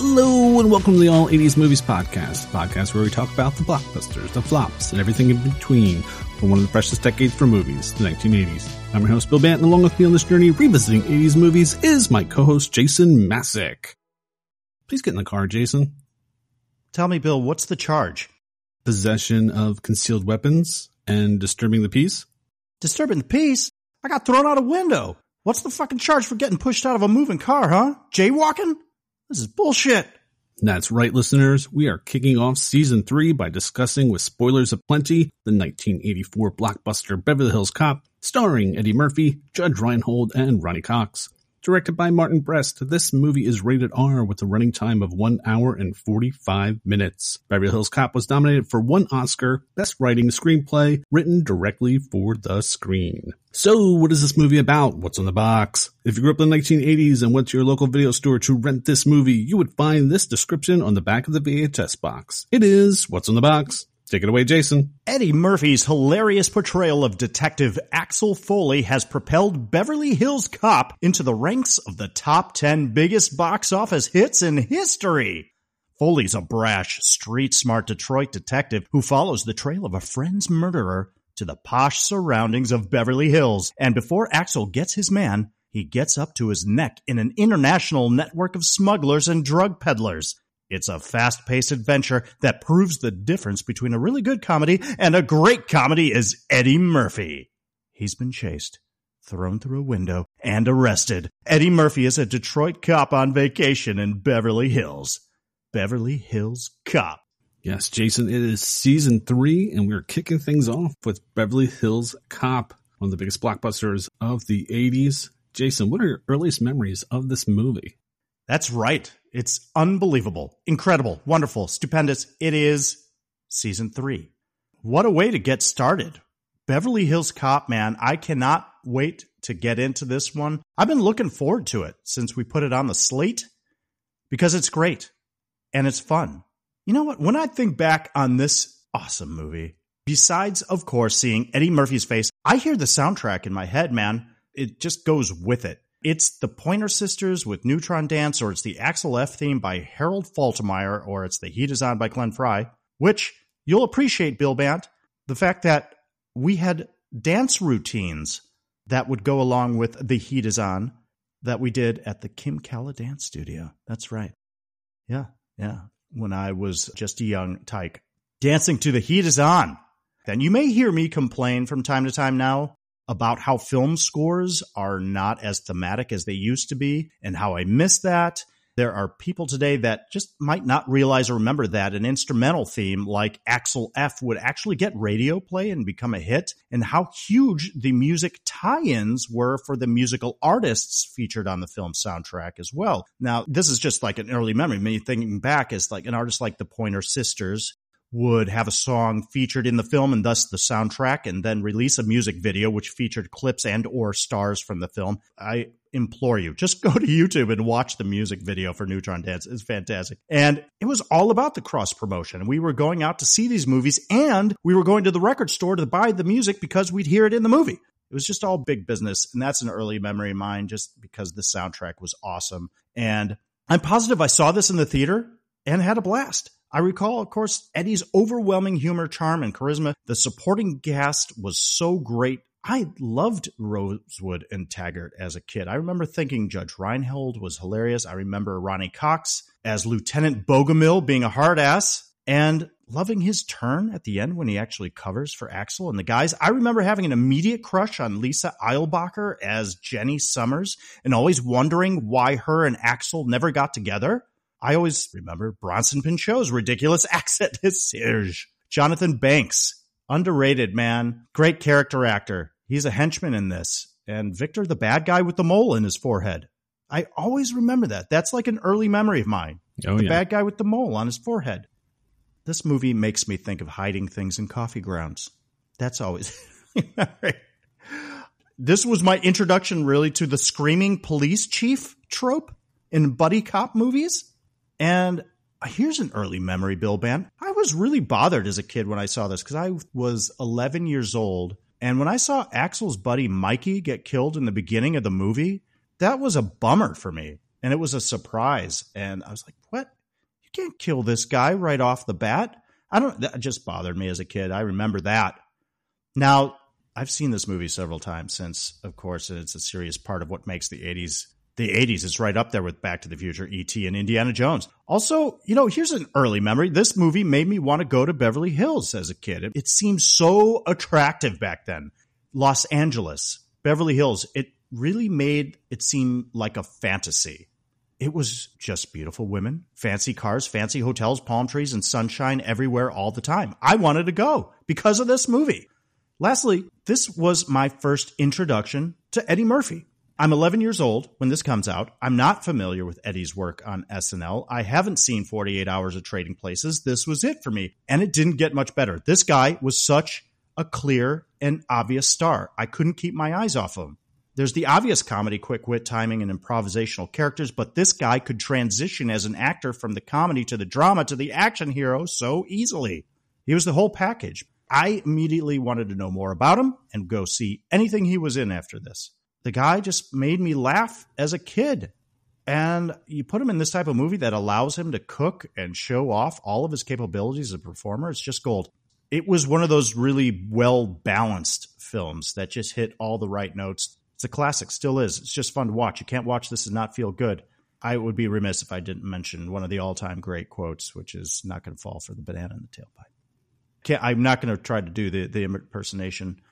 Hello and welcome to the All 80s Movies Podcast, podcast where we talk about the blockbusters, the flops, and everything in between from one of the freshest decades for movies, the 1980s. I'm your host, Bill Banton, and along with me on this journey revisiting 80s movies is my co-host, Jason Masek. Please get in the car, Jason. Tell me, Bill, what's the charge? Possession of concealed weapons and disturbing the peace? Disturbing the peace? I got thrown out a window. What's the fucking charge for getting pushed out of a moving car, huh? Jaywalking? This is bullshit. That's right, listeners. We are kicking off season three by discussing with spoilers aplenty the 1984 blockbuster Beverly Hills Cop, starring Eddie Murphy, Judge Reinhold, and Ronny Cox. Directed by Martin Brest, this movie is rated R with a running time of 1 hour and 45 minutes. Beverly Hills Cop was nominated for one Oscar, Best Writing Screenplay, written directly for the screen. So, what is this movie about? What's on the box? If you grew up in the 1980s and went to your local video store to rent this movie, you would find this description on the back of the VHS box. It is What's on the Box? Take it away, Jason. Eddie Murphy's hilarious portrayal of Detective Axel Foley has propelled Beverly Hills Cop into the ranks of the top 10 biggest box office hits in history. Foley's a brash, street smart Detroit detective who follows the trail of a friend's murderer to the posh surroundings of Beverly Hills. And before Axel gets his man, he gets up to his neck in an international network of smugglers and drug peddlers. It's a fast paced adventure that proves the difference between a really good comedy and a great comedy is Eddie Murphy. He's been chased, thrown through a window, and arrested. Eddie Murphy is a Detroit cop on vacation in Beverly Hills. Beverly Hills Cop. Yes, Jason, it is season three, and we're kicking things off with Beverly Hills Cop, one of the biggest blockbusters of the 80s. Jason, what are your earliest memories of this movie? That's right. It's unbelievable, incredible, wonderful, stupendous. It is season three. What a way to get started. Beverly Hills Cop, man, I cannot wait to get into this one. I've been looking forward to it since we put it on the slate because it's great and it's fun. You know what? When I think back on this awesome movie, besides, of course, seeing Eddie Murphy's face, I hear the soundtrack in my head, man. It just goes with it. It's the Pointer Sisters with Neutron Dance, or it's the Axel F theme by Harold Faltermeyer, or it's the Heat Is On by Glenn Frey, which you'll appreciate, Bill Bant, the fact that we had dance routines that would go along with the Heat Is On that we did at the Kim Kalla Dance Studio. That's right. Yeah, yeah. When I was just a young tyke. Dancing to the Heat Is On. Then you may hear me complain from time to time now about how film scores are not as thematic as they used to be and how I miss that. There are people today that just might not realize or remember that an instrumental theme like Axel F would actually get radio play and become a hit, and how huge the music tie ins were for the musical artists featured on the film soundtrack as well. Now, this is just like an early memory. Me thinking back is like an artist like the Pointer Sisters would have a song featured in the film and thus the soundtrack and then release a music video which featured clips and or stars from the film. I implore you just go to youtube and watch the music video for neutron dance. It's fantastic. And it was all about the cross promotion. We were going out to see these movies and we were going to the record store to buy the music because we'd hear it in the movie. It was just all big business and that's an early memory of mine just because the soundtrack was awesome. And i'm positive i saw this in the theater and had a blast I recall, of course, Eddie's overwhelming humor, charm, and charisma. The supporting cast was so great. I loved Rosewood and Taggart as a kid. I remember thinking Judge Reinhold was hilarious. I remember Ronny Cox as Lieutenant Bogomil being a hard ass and loving his turn at the end when he actually covers for Axel and the guys. I remember having an immediate crush on Lisa Eilbacher as Jenny Summers and always wondering why her and Axel never got together. I always remember Bronson Pinchot's ridiculous accent as Serge. Jonathan Banks, underrated man, great character actor. He's a henchman in this. And Victor, the bad guy with the mole in his forehead. I always remember that. That's like an early memory of mine. Oh, the yeah. bad guy with the mole on his forehead. This movie makes me think of hiding things in coffee grounds. That's always. this was my introduction, really, to the screaming police chief trope in buddy cop movies. And here's an early memory, Bill Band. I was really bothered as a kid when I saw this because I was 11 years old. And when I saw Axel's buddy Mikey get killed in the beginning of the movie, that was a bummer for me. and it was a surprise. And I was like, what? You can't kill this guy right off the bat. I don't, that just bothered me as a kid. I remember that. Now, I've seen this movie several times since, of course, and it's a serious part of what makes the 80s the 80s. It's right up there with Back to the Future, E.T., and Indiana Jones. Also, you know, here's an early memory. This movie made me want to go to Beverly Hills as a kid. It, it seemed so attractive back then. Los Angeles, Beverly Hills, it really made it seem like a fantasy. It was just beautiful women, fancy cars, fancy hotels, palm trees, and sunshine everywhere all the time. I wanted to go because of this movie. Lastly, this was my first introduction to Eddie Murphy. I'm 11 years old when this comes out. I'm not familiar with Eddie's work on SNL. I haven't seen 48 Hours of Trading Places. This was it for me. And it didn't get much better. This guy was such a clear and obvious star. I couldn't keep my eyes off him. There's the obvious comedy, quick wit, timing, and improvisational characters, but this guy could transition as an actor from the comedy to the drama to the action hero so easily. He was the whole package. I immediately wanted to know more about him and go see anything he was in after this the guy just made me laugh as a kid. And you put him in this type of movie that allows him to cook and show off all of his capabilities as a performer. It's just gold. It was one of those really well balanced films that just hit all the right notes. It's a classic, still is. It's just fun to watch. You can't watch this and not feel good. I would be remiss if I didn't mention one of the all time great quotes, which is not going to fall for the banana in the tailpipe. Can't, I'm not going to try to do the, the impersonation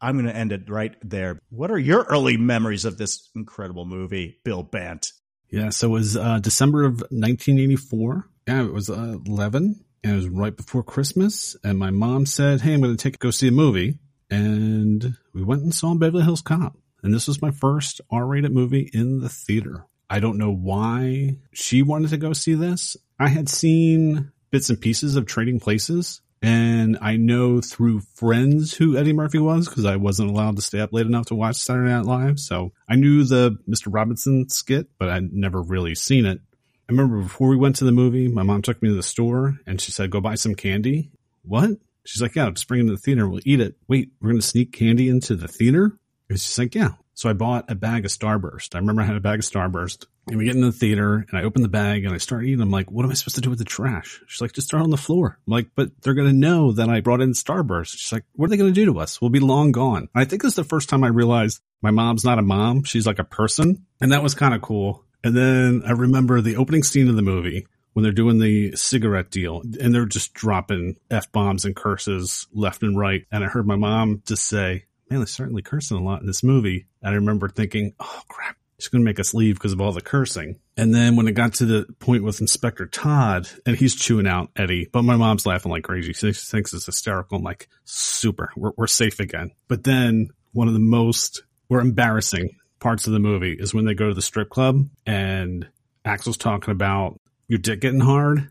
I'm going to end it right there. What are your early memories of this incredible movie, Bill Bant? Yeah, so it was uh, December of 1984. Yeah, it was uh, 11, and it was right before Christmas. And my mom said, "Hey, I'm going to take go see a movie," and we went and saw Beverly Hills Cop. And this was my first R-rated movie in the theater. I don't know why she wanted to go see this. I had seen bits and pieces of Trading Places, and I know through friends who Eddie Murphy was because I wasn't allowed to stay up late enough to watch Saturday Night Live. So I knew the Mr. Robinson skit, but I'd never really seen it. I remember before we went to the movie, my mom took me to the store and she said, go buy some candy. What? She's like, yeah, just bring it to the theater. We'll eat it. Wait, we're going to sneak candy into the theater? It's just like, yeah. So I bought a bag of Starburst. I remember I had a bag of Starburst and we get in the theater and I open the bag and I start eating. I'm like, what am I supposed to do with the trash? She's like, just throw it on the floor. I'm like, but they're going to know that I brought in Starburst. She's like, what are they going to do to us? We'll be long gone. And I think this is the first time I realized my mom's not a mom. She's like a person. And that was kind of cool. And then I remember the opening scene of the movie when they're doing the cigarette deal and they're just dropping F bombs and curses left and right. And I heard my mom just say, man, they're certainly cursing a lot in this movie. And I remember thinking, oh crap, she's going to make us leave because of all the cursing. And then when it got to the point with Inspector Todd and he's chewing out Eddie, but my mom's laughing like crazy. She thinks it's hysterical. I'm like, super, we're, we're safe again. But then one of the most or embarrassing parts of the movie is when they go to the strip club and Axel's talking about your dick getting hard.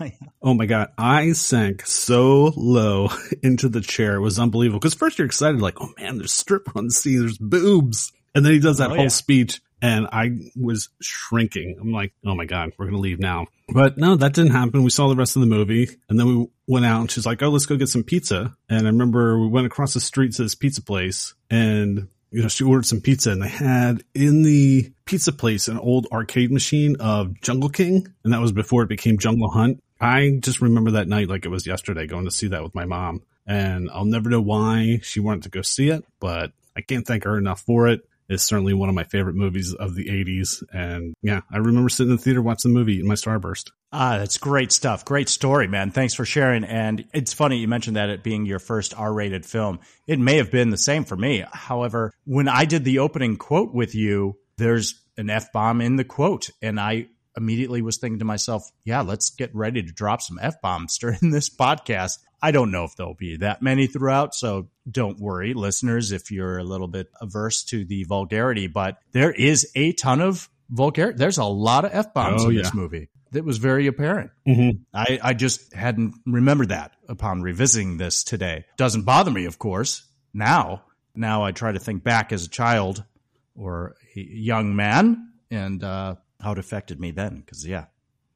oh my god, I sank so low into the chair. It was unbelievable. Because first you're excited, like, oh man, there's strip on the scene, there's boobs, and then he does that oh, whole yeah. speech, and I was shrinking. I'm like, oh my god, we're gonna leave now. But no, that didn't happen. We saw the rest of the movie, and then we went out, and she's like, oh, let's go get some pizza. And I remember we went across the street to this pizza place, and you know, she ordered some pizza and they had in the pizza place an old arcade machine of Jungle King. And that was before it became Jungle Hunt. I just remember that night like it was yesterday going to see that with my mom. And I'll never know why she wanted to go see it, but I can't thank her enough for it. It's certainly one of my favorite movies of the 80s. And yeah, I remember sitting in the theater watching the movie in my starburst. Ah, that's great stuff. Great story, man. Thanks for sharing. And it's funny you mentioned that it being your first R rated film. It may have been the same for me. However, when I did the opening quote with you, there's an F bomb in the quote. And I immediately was thinking to myself, yeah, let's get ready to drop some F bombs during this podcast. I don't know if there'll be that many throughout. So don't worry, listeners, if you're a little bit averse to the vulgarity, but there is a ton of vulgarity. There's a lot of F bombs oh, in yeah. this movie. That was very apparent. Mm-hmm. I, I just hadn't remembered that upon revisiting this today. Doesn't bother me, of course. Now, now I try to think back as a child or a young man and uh, how it affected me then. Because, yeah,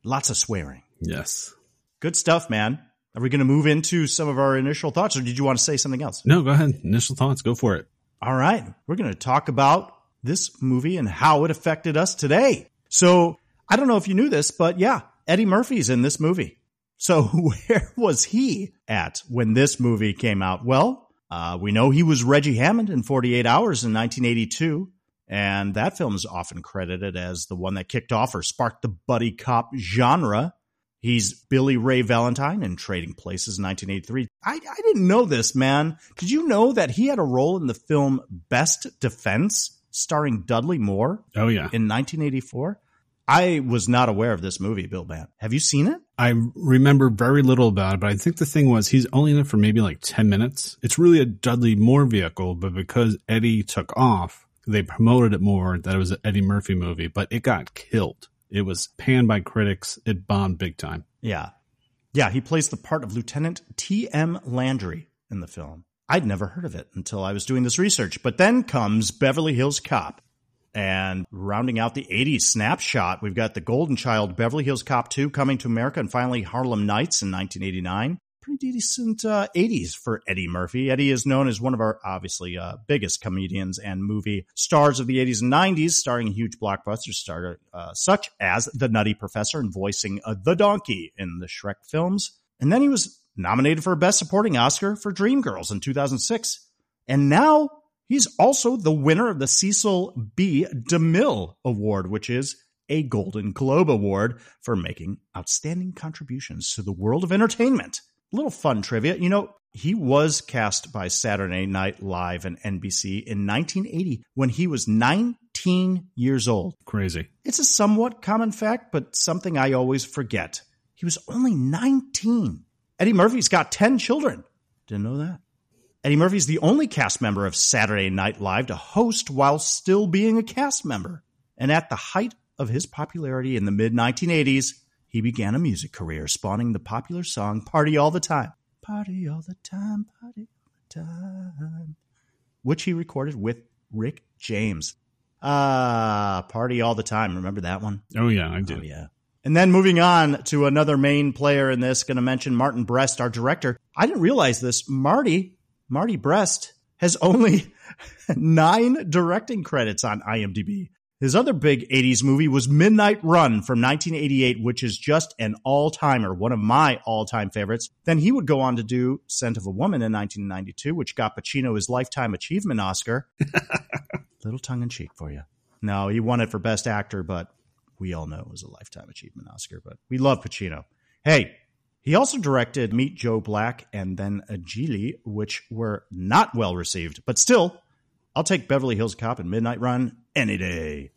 lots of swearing. Yes. Good stuff, man. Are we going to move into some of our initial thoughts, or did you want to say something else? No, go ahead. Initial thoughts. Go for it. All right. We're going to talk about this movie and how it affected us today. So I don't know if you knew this, but yeah, Eddie Murphy's in this movie. So where was he at when this movie came out? Well, uh, we know he was Reggie Hammond in 48 Hours in 1982. And that film is often credited as the one that kicked off or sparked the buddy cop genre. He's Billy Ray Valentine in Trading Places in 1983. I, I didn't know this, man. Did you know that he had a role in the film Best Defense starring Dudley Moore? Oh, yeah. In 1984? I was not aware of this movie, Bill Bant. Have you seen it? I remember very little about it, but I think the thing was he's only in it for maybe like 10 minutes. It's really a Dudley Moore vehicle, but because Eddie took off, they promoted it more that it was an Eddie Murphy movie, but it got killed. It was panned by critics. It bombed big time. Yeah. Yeah, he plays the part of Lieutenant T.M. Landry in the film. I'd never heard of it until I was doing this research. But then comes Beverly Hills Cop. And rounding out the 80s snapshot, we've got The Golden Child, Beverly Hills Cop 2 coming to America, and finally Harlem Nights in 1989 pretty decent uh, 80s for Eddie Murphy. Eddie is known as one of our obviously uh, biggest comedians and movie stars of the 80s and 90s, starring huge blockbusters star, uh, such as The Nutty Professor and voicing uh, the donkey in the Shrek films. And then he was nominated for Best Supporting Oscar for Dreamgirls in 2006. And now he's also the winner of the Cecil B. DeMille Award, which is a Golden Globe Award for making outstanding contributions to the world of entertainment little fun trivia. You know, he was cast by Saturday Night Live and NBC in 1980 when he was 19 years old. Crazy. It's a somewhat common fact, but something I always forget. He was only 19. Eddie Murphy's got 10 children. Didn't know that. Eddie Murphy's the only cast member of Saturday Night Live to host while still being a cast member. And at the height of his popularity in the mid 1980s, he began a music career, spawning the popular song Party All the Time. Party all the time, party all the time. Which he recorded with Rick James. Ah, uh, Party All the Time. Remember that one? Oh, yeah, I do. Oh, yeah. And then moving on to another main player in this, going to mention Martin Brest, our director. I didn't realize this. Marty, Marty Brest, has only nine directing credits on IMDb. His other big 80s movie was Midnight Run from 1988, which is just an all timer, one of my all time favorites. Then he would go on to do Scent of a Woman in 1992, which got Pacino his Lifetime Achievement Oscar. Little tongue in cheek for you. No, he won it for Best Actor, but we all know it was a Lifetime Achievement Oscar, but we love Pacino. Hey, he also directed Meet Joe Black and then Gigli, which were not well received, but still I'll take Beverly Hills Cop and Midnight Run any day.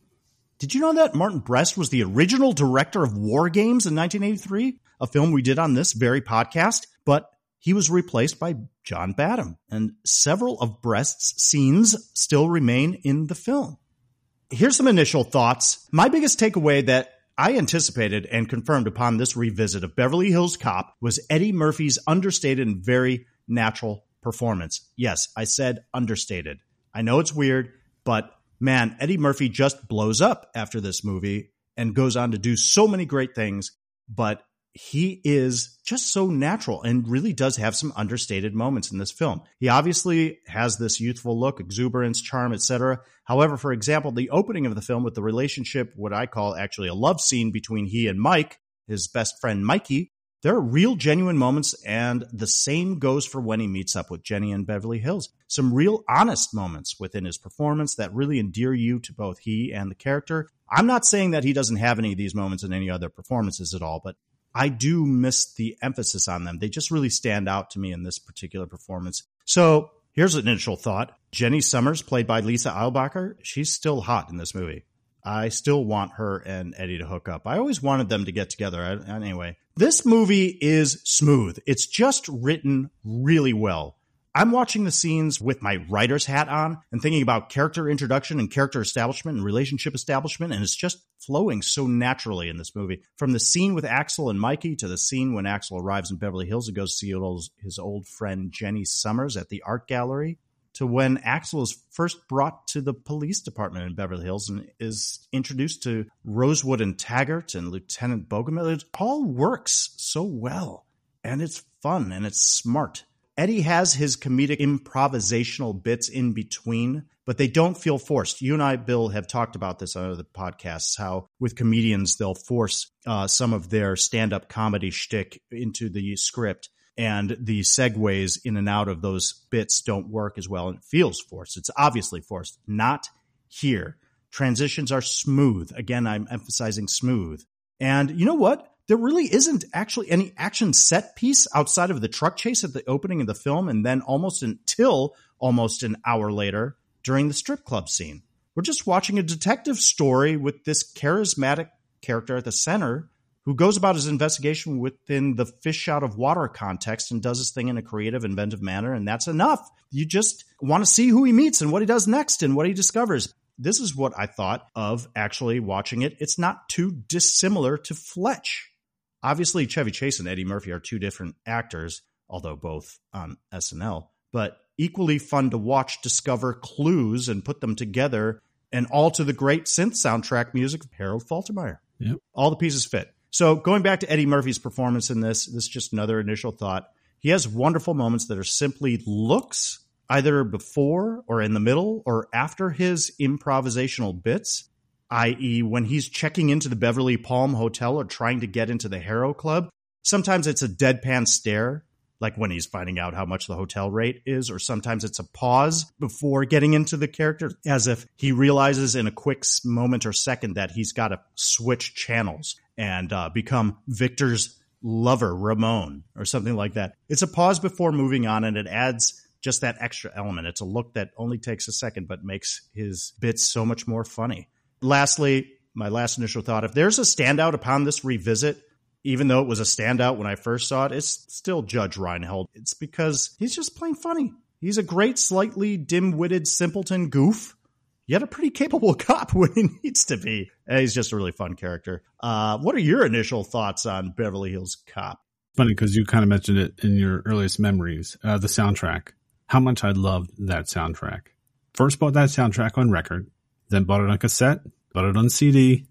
Did you know that Martin Brest was the original director of War Games in 1983, a film we did on this very podcast? But he was replaced by John Badham, and several of Brest's scenes still remain in the film. Here's some initial thoughts. My biggest takeaway that I anticipated and confirmed upon this revisit of Beverly Hills Cop was Eddie Murphy's understated and very natural performance. Yes, I said understated. I know it's weird, but man, Eddie Murphy just blows up after this movie and goes on to do so many great things. But he is just so natural and really does have some understated moments in this film. He obviously has this youthful look, exuberance, charm, etc. However, for example, the opening of the film with the relationship, what I call actually a love scene between he and Mike, his best friend Mikey, there are real, genuine moments, and the same goes for when he meets up with Jenny in Beverly Hills. Some real, honest moments within his performance that really endear you to both he and the character. I'm not saying that he doesn't have any of these moments in any other performances at all, but I do miss the emphasis on them. They just really stand out to me in this particular performance. So here's an initial thought Jenny Summers, played by Lisa Eilbacher, she's still hot in this movie. I still want her and Eddie to hook up. I always wanted them to get together. Anyway, this movie is smooth. It's just written really well. I'm watching the scenes with my writer's hat on and thinking about character introduction and character establishment and relationship establishment, and it's just flowing so naturally in this movie. From the scene with Axel and Mikey to the scene when Axel arrives in Beverly Hills and goes to see his old friend Jenny Summers at the art gallery to when Axel is first brought to the police department in Beverly Hills and is introduced to Rosewood and Taggart and Lieutenant Bogomil. It all works so well and it's fun and it's smart. Eddie has his comedic improvisational bits in between, but they don't feel forced. You and I, Bill, have talked about this on other podcasts. How with comedians they'll force uh, some of their stand-up comedy shtick into the script, and the segues in and out of those bits don't work as well, and it feels forced. It's obviously forced. Not here. Transitions are smooth. Again, I'm emphasizing smooth. And you know what? There really isn't actually any action set piece outside of the truck chase at the opening of the film, and then almost until almost an hour later during the strip club scene. We're just watching a detective story with this charismatic character at the center who goes about his investigation within the fish out of water context and does his thing in a creative, inventive manner. And that's enough. You just want to see who he meets and what he does next and what he discovers. This is what I thought of actually watching it. It's not too dissimilar to Fletch. Obviously, Chevy Chase and Eddie Murphy are two different actors, although both on SNL, but equally fun to watch discover clues and put them together, and all to the great synth soundtrack music of Harold Faltermeyer. Yep. All the pieces fit. So going back to Eddie Murphy's performance in this, this is just another initial thought. He has wonderful moments that are simply looks, either before or in the middle or after his improvisational bits, i.e., when he's checking into the Beverly Palm Hotel or trying to get into the Harrow Club. Sometimes it's a deadpan stare, like when he's finding out how much the hotel rate is, or sometimes it's a pause before getting into the character, as if he realizes in a quick moment or second that he's got to switch channels and uh, become Victor's lover, Ramon, or something like that. It's a pause before moving on, and it adds just that extra element. It's a look that only takes a second, but makes his bits so much more funny. Lastly, my last initial thought if there's a standout upon this revisit, even though it was a standout when I first saw it, it's still Judge Reinhold. It's because he's just plain funny. He's a great, slightly dim witted simpleton goof yet a pretty capable cop when he needs to be. And he's just a really fun character. Uh, what are your initial thoughts on Beverly Hills Cop? Funny because you kind of mentioned it in your earliest memories. Uh, the soundtrack, how much I loved that soundtrack. First bought that soundtrack on record, then bought it on cassette, bought it on CD.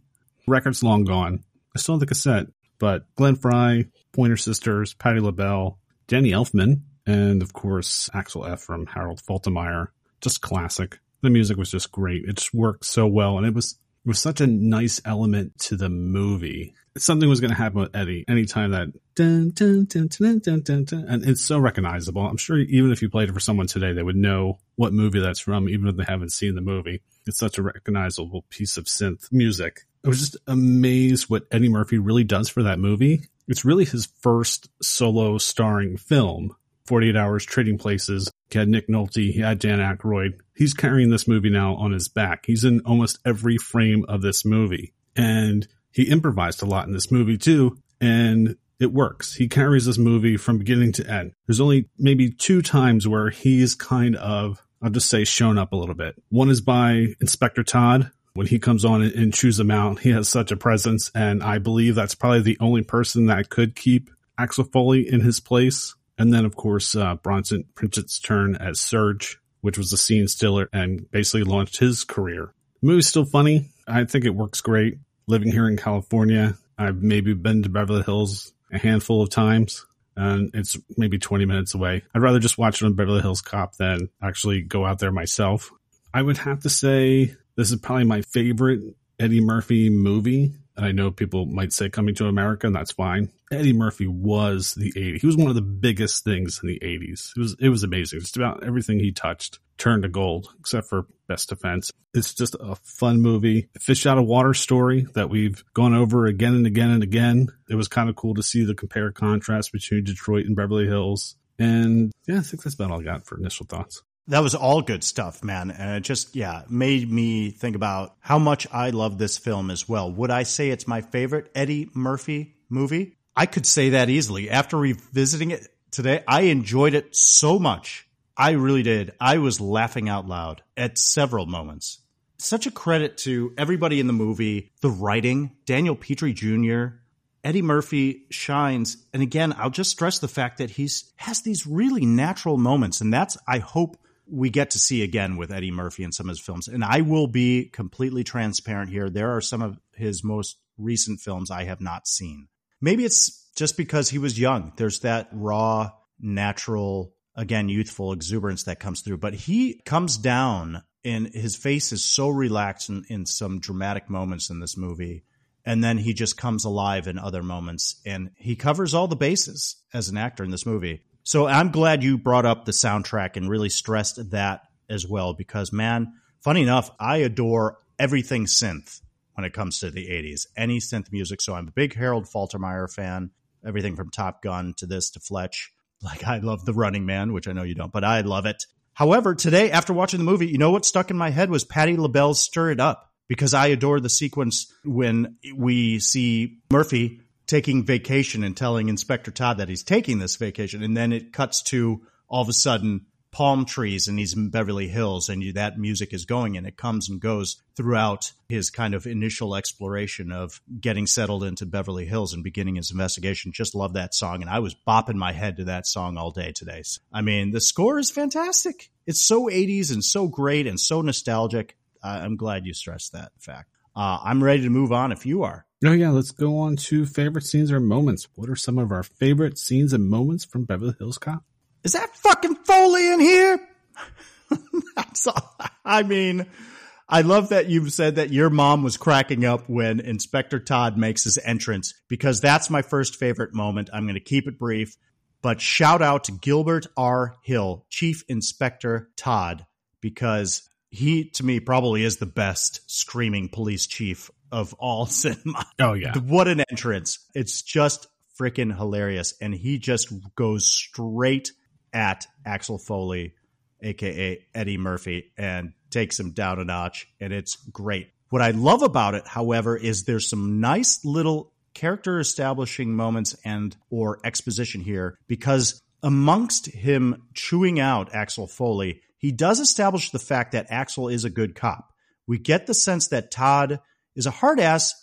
Record's long gone. I still have the cassette, but Glenn Frey, Pointer Sisters, Patti LaBelle, Danny Elfman, and of course Axel F from Harold Faltermeyer. Just classic the music was just great. It just worked so well, and it was it was such a nice element to the movie. Something was going to happen with Eddie anytime that dun, dun, dun, dun, dun, dun, dun, and it's so recognizable. I'm sure even if you played it for someone today, they would know what movie that's from, even if they haven't seen the movie. It's such a recognizable piece of synth music. I was just amazed what Eddie Murphy really does for that movie. It's really his first solo starring film 48 Hours, Trading Places. He had Nick Nolte. He had Dan Aykroyd. He's carrying this movie now on his back. He's in almost every frame of this movie. And he improvised a lot in this movie too. And it works. He carries this movie from beginning to end. There's only maybe two times where he's kind of, I'll just say, shown up a little bit. One is by Inspector Todd. When he comes on and chews him out, he has such a presence. And I believe that's probably the only person that could keep Axel Foley in his place and then, of course, uh, Bronson Pinchot's turn as Serge, which was a scene stiller and basically launched his career. The movie's still funny. I think it works great. Living here in California, I've maybe been to Beverly Hills a handful of times and it's maybe 20 minutes away. I'd rather just watch it on Beverly Hills Cop than actually go out there myself. I would have to say this is probably my favorite Eddie Murphy movie. And I know people might say coming to America, and that's fine. Eddie Murphy was the 80s. He was one of the biggest things in the 80s. It was it was amazing. Just about everything he touched turned to gold, except for Best Defense. It's just a fun movie. Fish out of water story that we've gone over again and again and again. It was kind of cool to see the compare contrast between Detroit and Beverly Hills. And yeah, I think that's about all I got for initial thoughts. That was all good stuff, man. And it just, yeah, made me think about how much I love this film as well. Would I say it's my favorite Eddie Murphy movie? I could say that easily. After revisiting it today, I enjoyed it so much. I really did. I was laughing out loud at several moments. Such a credit to everybody in the movie, the writing, Daniel Petrie Jr., Eddie Murphy shines. And again, I'll just stress the fact that he's has these really natural moments. And that's, I hope, we get to see again with Eddie Murphy in some of his films. And I will be completely transparent here. There are some of his most recent films I have not seen. Maybe it's just because he was young. There's that raw, natural again, youthful exuberance that comes through. But he comes down and his face is so relaxed in, in some dramatic moments in this movie. And then he just comes alive in other moments and he covers all the bases as an actor in this movie. So I'm glad you brought up the soundtrack and really stressed that as well because man, funny enough, I adore everything synth when it comes to the 80s, any synth music. So I'm a big Harold Faltermeyer fan, everything from Top Gun to this to Fletch. Like I love The Running Man, which I know you don't, but I love it. However, today after watching the movie, you know what stuck in my head was Patti LaBelle's Stir It Up because I adore the sequence when we see Murphy taking vacation and telling Inspector Todd that he's taking this vacation. And then it cuts to all of a sudden palm trees and he's in Beverly Hills and you, that music is going and it comes and goes throughout his kind of initial exploration of getting settled into Beverly Hills and beginning his investigation. Just love that song. And I was bopping my head to that song all day today. I mean, the score is fantastic. It's so 80s and so great and so nostalgic. Uh, I'm glad you stressed that fact. Uh, I'm ready to move on if you are. Oh yeah, let's go on to favorite scenes or moments. What are some of our favorite scenes and moments from Beverly Hills Cop? Is that fucking Foley in here? I mean, I love that you've said that your mom was cracking up when Inspector Todd makes his entrance because that's my first favorite moment. I'm going to keep it brief, but shout out to Gilbert R. Hill, Chief Inspector Todd, because he to me probably is the best screaming police chief of all cinema. Oh yeah. What an entrance. It's just freaking hilarious and he just goes straight at Axel Foley aka Eddie Murphy and takes him down a notch and it's great. What I love about it however is there's some nice little character establishing moments and or exposition here because amongst him chewing out Axel Foley he does establish the fact that Axel is a good cop. We get the sense that Todd is a hard ass,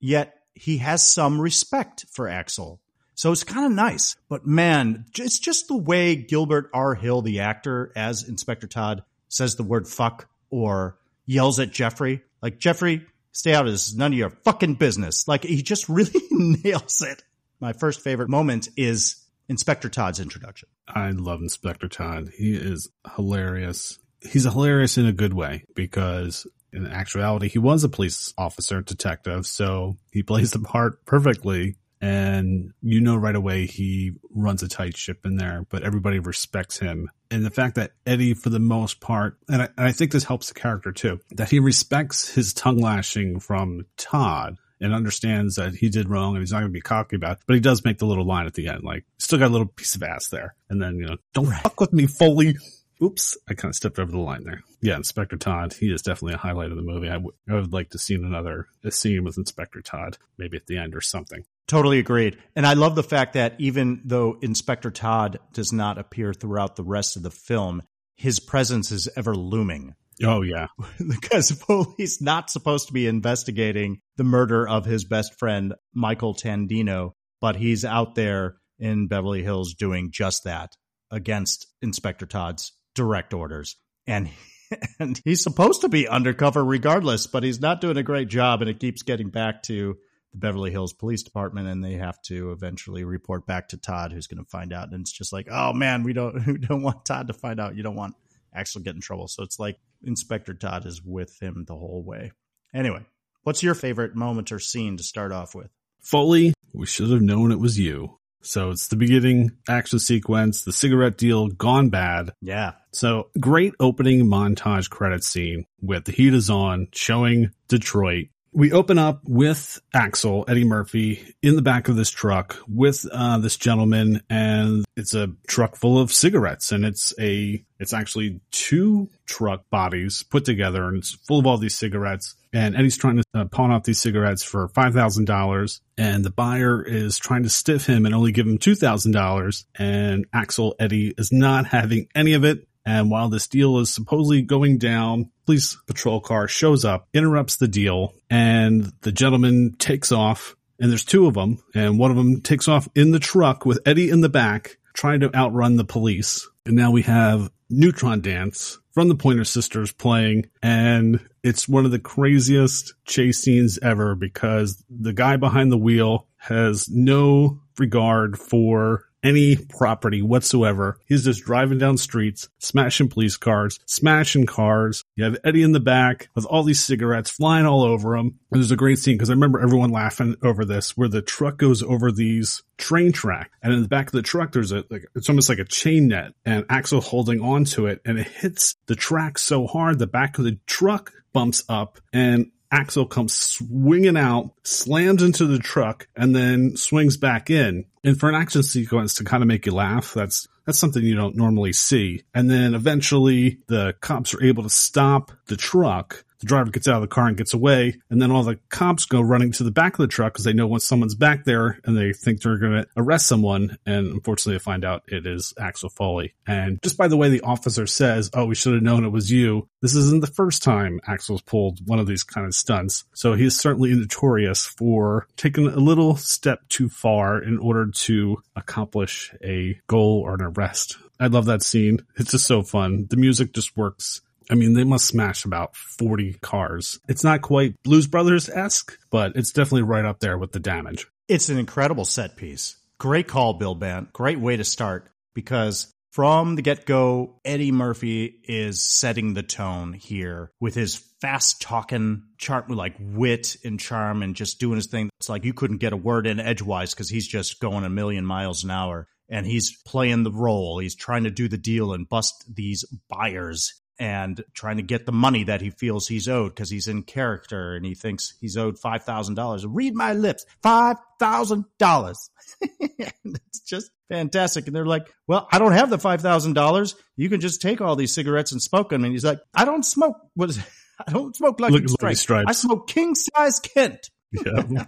yet he has some respect for Axel. So it's kind of nice. But man, it's just the way Gilbert R. Hill, the actor, as Inspector Todd, says the word fuck or yells at Jeffrey. Like, Jeffrey, stay out of this. None of your fucking business. Like, he just really nails it. My first favorite moment is Inspector Todd's introduction. I love Inspector Todd. He is hilarious. He's hilarious in a good way because in actuality, he was a police officer, detective, so he plays the part perfectly. And you know right away he runs a tight ship in there, but everybody respects him. And the fact that Eddie, for the most part, and I, and I think this helps the character too, that he respects his tongue lashing from Todd and understands that he did wrong and he's not going to be cocky about it. But he does make the little line at the end, like, still got a little piece of ass there. And then, you know, don't right. fuck with me, Foley. Oops, I kind of stepped over the line there. Yeah, Inspector Todd, he is definitely a highlight of the movie. I, w- I would like to see another a scene with Inspector Todd, maybe at the end or something. Totally agreed. And I love the fact that even though Inspector Todd does not appear throughout the rest of the film, his presence is ever looming. Oh yeah. because Foley's not supposed to be investigating the murder of his best friend Michael Tandino, but he's out there in Beverly Hills doing just that against Inspector Todd's direct orders. And and he's supposed to be undercover regardless, but he's not doing a great job and it keeps getting back to the Beverly Hills Police Department and they have to eventually report back to Todd who's going to find out and it's just like, "Oh man, we don't we don't want Todd to find out. You don't want Axel get in trouble." So it's like Inspector Todd is with him the whole way. Anyway, what's your favorite moment or scene to start off with? Foley, we should have known it was you. So it's the beginning action sequence, the cigarette deal gone bad. Yeah. So great opening montage credit scene with the heat is on showing Detroit we open up with Axel, Eddie Murphy, in the back of this truck with uh, this gentleman, and it's a truck full of cigarettes, and it's a it's actually two truck bodies put together, and it's full of all these cigarettes. And Eddie's trying to uh, pawn off these cigarettes for five thousand dollars, and the buyer is trying to stiff him and only give him two thousand dollars. And Axel Eddie is not having any of it. And while this deal is supposedly going down, police patrol car shows up, interrupts the deal, and the gentleman takes off. And there's two of them, and one of them takes off in the truck with Eddie in the back, trying to outrun the police. And now we have Neutron Dance from the Pointer Sisters playing, and it's one of the craziest chase scenes ever because the guy behind the wheel has no regard for any property whatsoever. He's just driving down streets, smashing police cars, smashing cars. You have Eddie in the back with all these cigarettes flying all over him. And there's a great scene because I remember everyone laughing over this where the truck goes over these train track and in the back of the truck there's a like it's almost like a chain net and Axel holding onto it and it hits the track so hard the back of the truck bumps up and Axel comes swinging out, slams into the truck, and then swings back in. And for an action sequence to kind of make you laugh, that's that's something you don't normally see. And then eventually the cops are able to stop the truck the driver gets out of the car and gets away, and then all the cops go running to the back of the truck because they know once someone's back there and they think they're going to arrest someone. And unfortunately, they find out it is Axel Foley. And just by the way the officer says, "Oh, we should have known it was you," this isn't the first time Axel's pulled one of these kind of stunts. So he is certainly notorious for taking a little step too far in order to accomplish a goal or an arrest. I love that scene. It's just so fun. The music just works I mean, they must smash about 40 cars. It's not quite Blues Brothers esque, but it's definitely right up there with the damage. It's an incredible set piece. Great call, Bill Bant. Great way to start because from the get go, Eddie Murphy is setting the tone here with his fast talking, charm, like wit and charm, and just doing his thing. It's like you couldn't get a word in edgewise because he's just going a million miles an hour and he's playing the role. He's trying to do the deal and bust these buyers and trying to get the money that he feels he's owed because he's in character and he thinks he's owed $5,000. Read my lips, $5,000. it's just fantastic. And they're like, well, I don't have the $5,000. You can just take all these cigarettes and smoke them. And he's like, I don't smoke. What is I don't smoke like stripes. stripes. I smoke king size Kent. Yeah.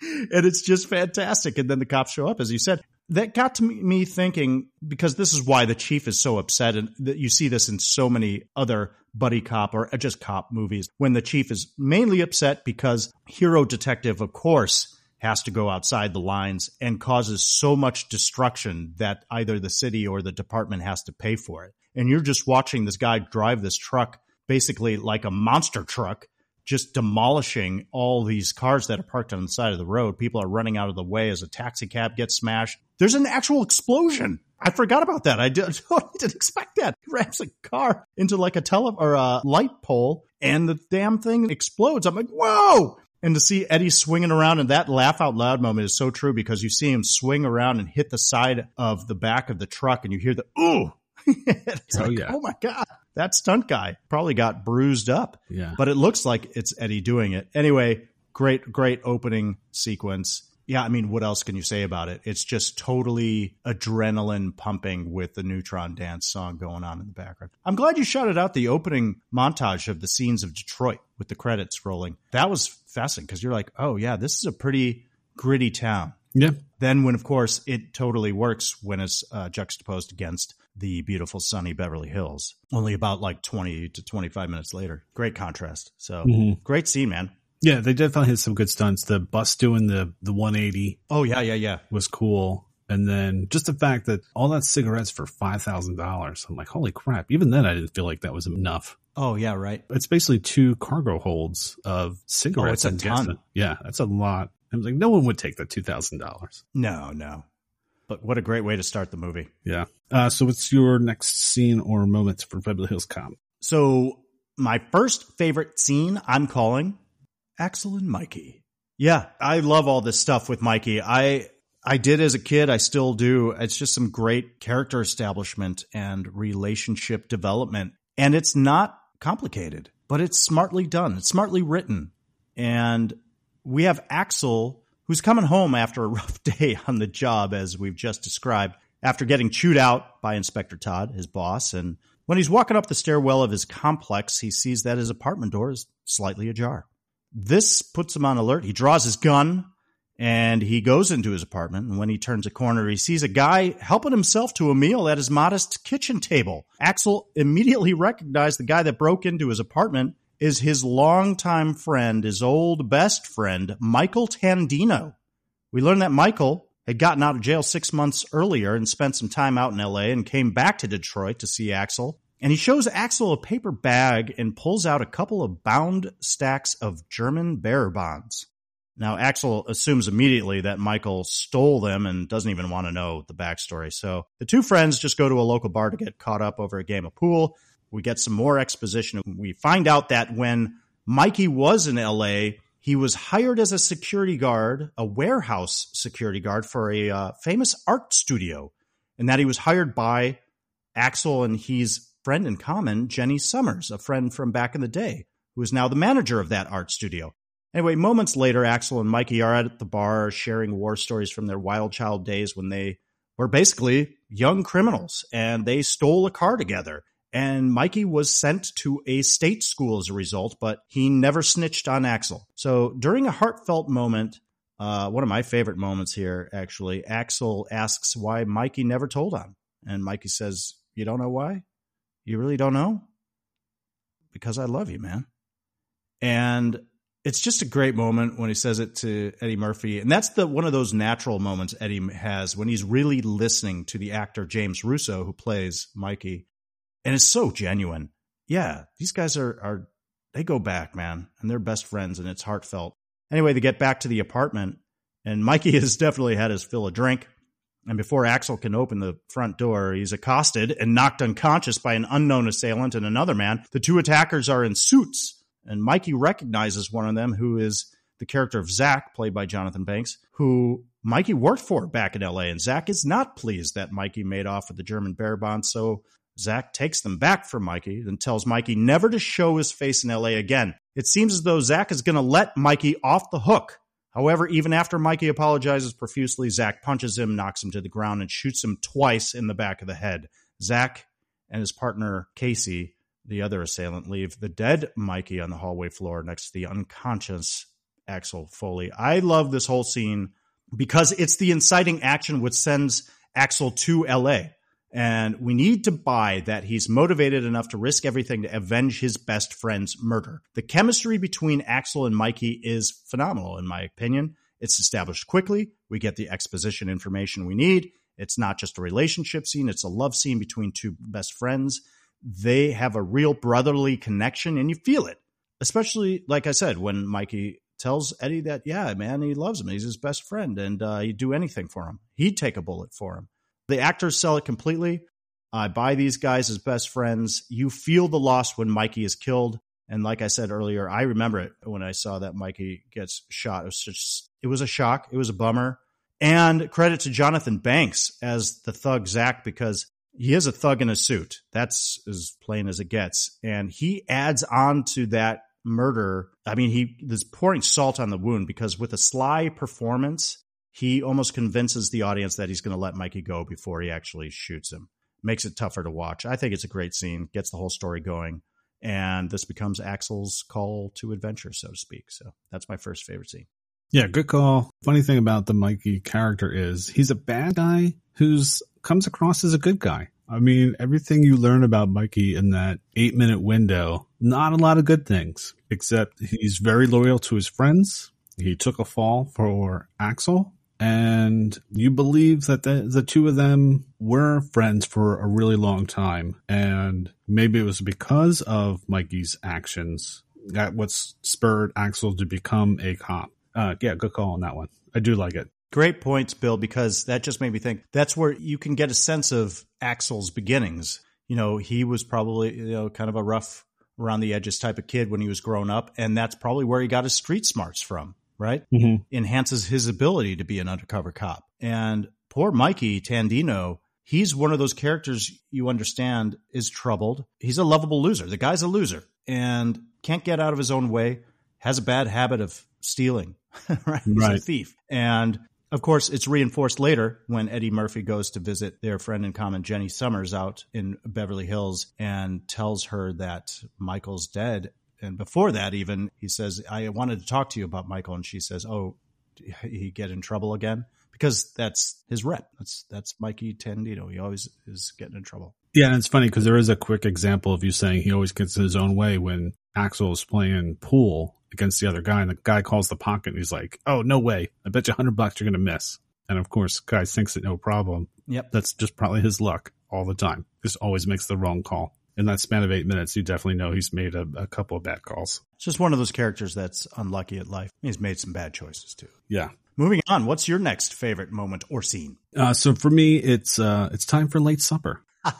and it's just fantastic. And then the cops show up, as you said that got to me thinking because this is why the chief is so upset and that you see this in so many other buddy cop or uh, just cop movies when the chief is mainly upset because hero detective of course has to go outside the lines and causes so much destruction that either the city or the department has to pay for it. And you're just watching this guy drive this truck basically like a monster truck just demolishing all these cars that are parked on the side of the road. People are running out of the way as a taxi cab gets smashed. There's an actual explosion. I forgot about that. I, did, totally didn't expect that. He rams a car into like a tele or a light pole, and the damn thing explodes. I'm like, whoa! And to see Eddie swinging around and that laugh out loud moment is so true because you see him swing around and hit the side of the back of the truck, and you hear the ooh. oh like, yeah! Oh my god! That stunt guy probably got bruised up. Yeah. But it looks like it's Eddie doing it. Anyway, great, great opening sequence. Yeah, I mean, what else can you say about it? It's just totally adrenaline pumping with the Neutron Dance song going on in the background. I'm glad you shouted out the opening montage of the scenes of Detroit with the credits rolling. That was fascinating because you're like, oh, yeah, this is a pretty gritty town. Yeah. Then, when of course it totally works when it's uh, juxtaposed against the beautiful sunny Beverly Hills. Only about like 20 to 25 minutes later. Great contrast. So mm-hmm. great scene, man. Yeah, they definitely had some good stunts. The bus doing the the 180. Oh yeah, yeah, yeah. Was cool. And then just the fact that all that cigarettes for five thousand dollars. I'm like, holy crap! Even then, I didn't feel like that was enough. Oh yeah, right. It's basically two cargo holds of cigarettes. Oh, it's a ton. Yeah, that's a lot. I was like, no one would take the two thousand dollars. No, no. But what a great way to start the movie. Yeah. Uh, so what's your next scene or moment for Beverly Hills Cop? So my first favorite scene I'm calling Axel and Mikey. Yeah, I love all this stuff with Mikey. I I did as a kid, I still do. It's just some great character establishment and relationship development. And it's not complicated, but it's smartly done. It's smartly written. And we have Axel who's coming home after a rough day on the job, as we've just described, after getting chewed out by Inspector Todd, his boss. And when he's walking up the stairwell of his complex, he sees that his apartment door is slightly ajar. This puts him on alert. He draws his gun and he goes into his apartment. And when he turns a corner, he sees a guy helping himself to a meal at his modest kitchen table. Axel immediately recognized the guy that broke into his apartment is his longtime friend, his old best friend, Michael Tandino. We learned that Michael had gotten out of jail six months earlier and spent some time out in LA and came back to Detroit to see Axel. And he shows Axel a paper bag and pulls out a couple of bound stacks of German bearer bonds. Now, Axel assumes immediately that Michael stole them and doesn't even want to know the backstory. So the two friends just go to a local bar to get caught up over a game of pool. We get some more exposition. We find out that when Mikey was in LA, he was hired as a security guard, a warehouse security guard for a uh, famous art studio, and that he was hired by Axel and he's friend in common, Jenny Summers, a friend from back in the day, who is now the manager of that art studio. Anyway, moments later, Axel and Mikey are at the bar sharing war stories from their wild child days when they were basically young criminals and they stole a car together. And Mikey was sent to a state school as a result, but he never snitched on Axel. So during a heartfelt moment, uh, one of my favorite moments here, actually, Axel asks why Mikey never told on. And Mikey says, You don't know why? You really don't know? Because I love you, man. And it's just a great moment when he says it to Eddie Murphy. And that's the one of those natural moments Eddie has when he's really listening to the actor James Russo who plays Mikey. And it's so genuine. Yeah, these guys are are they go back, man, and they're best friends and it's heartfelt. Anyway, they get back to the apartment and Mikey has definitely had his fill of drink. And before Axel can open the front door, he's accosted and knocked unconscious by an unknown assailant and another man. The two attackers are in suits and Mikey recognizes one of them, who is the character of Zach, played by Jonathan Banks, who Mikey worked for back in LA. And Zach is not pleased that Mikey made off with the German bearer bond. So Zach takes them back from Mikey and tells Mikey never to show his face in LA again. It seems as though Zach is going to let Mikey off the hook. However, even after Mikey apologizes profusely, Zach punches him, knocks him to the ground, and shoots him twice in the back of the head. Zach and his partner Casey the other assailant leave the dead Mikey on the hallway floor next to the unconscious Axel Foley. I love this whole scene because it's the inciting action which sends Axel to LA. And we need to buy that he's motivated enough to risk everything to avenge his best friend's murder. The chemistry between Axel and Mikey is phenomenal, in my opinion. It's established quickly. We get the exposition information we need. It's not just a relationship scene, it's a love scene between two best friends they have a real brotherly connection and you feel it. Especially, like I said, when Mikey tells Eddie that, yeah, man, he loves him. He's his best friend and uh, he'd do anything for him. He'd take a bullet for him. The actors sell it completely. I buy these guys as best friends. You feel the loss when Mikey is killed. And like I said earlier, I remember it when I saw that Mikey gets shot. It was just, it was a shock. It was a bummer. And credit to Jonathan Banks as the thug Zach because he is a thug in a suit. That's as plain as it gets. And he adds on to that murder. I mean, he is pouring salt on the wound because with a sly performance, he almost convinces the audience that he's going to let Mikey go before he actually shoots him. Makes it tougher to watch. I think it's a great scene, gets the whole story going. And this becomes Axel's call to adventure, so to speak. So that's my first favorite scene. Yeah, good call. Funny thing about the Mikey character is he's a bad guy who's comes across as a good guy. I mean, everything you learn about Mikey in that eight minute window, not a lot of good things, except he's very loyal to his friends. He took a fall for Axel and you believe that the, the two of them were friends for a really long time. And maybe it was because of Mikey's actions that what spurred Axel to become a cop. Uh, yeah, good call on that one. I do like it. Great points, Bill, because that just made me think that's where you can get a sense of Axel's beginnings. You know, he was probably, you know, kind of a rough around the edges type of kid when he was growing up. And that's probably where he got his street smarts from, right? Mm-hmm. Enhances his ability to be an undercover cop. And poor Mikey Tandino, he's one of those characters you understand is troubled. He's a lovable loser. The guy's a loser and can't get out of his own way, has a bad habit of stealing, right? He's right. a thief. And of course, it's reinforced later when Eddie Murphy goes to visit their friend in common, Jenny Summers, out in Beverly Hills and tells her that Michael's dead. And before that, even, he says, I wanted to talk to you about Michael. And she says, Oh, he get in trouble again? Because that's his rep. That's that's Mikey Tandino. He always is getting in trouble. Yeah, and it's funny because there is a quick example of you saying he always gets in his own way when Axel is playing pool against the other guy, and the guy calls the pocket, and he's like, "Oh, no way! I bet you hundred bucks you're gonna miss." And of course, guy thinks it no problem. Yep, that's just probably his luck all the time. Just always makes the wrong call. In that span of eight minutes, you definitely know he's made a, a couple of bad calls. It's just one of those characters that's unlucky at life. He's made some bad choices too. Yeah. Moving on, what's your next favorite moment or scene? Uh, so for me, it's uh, it's time for late supper.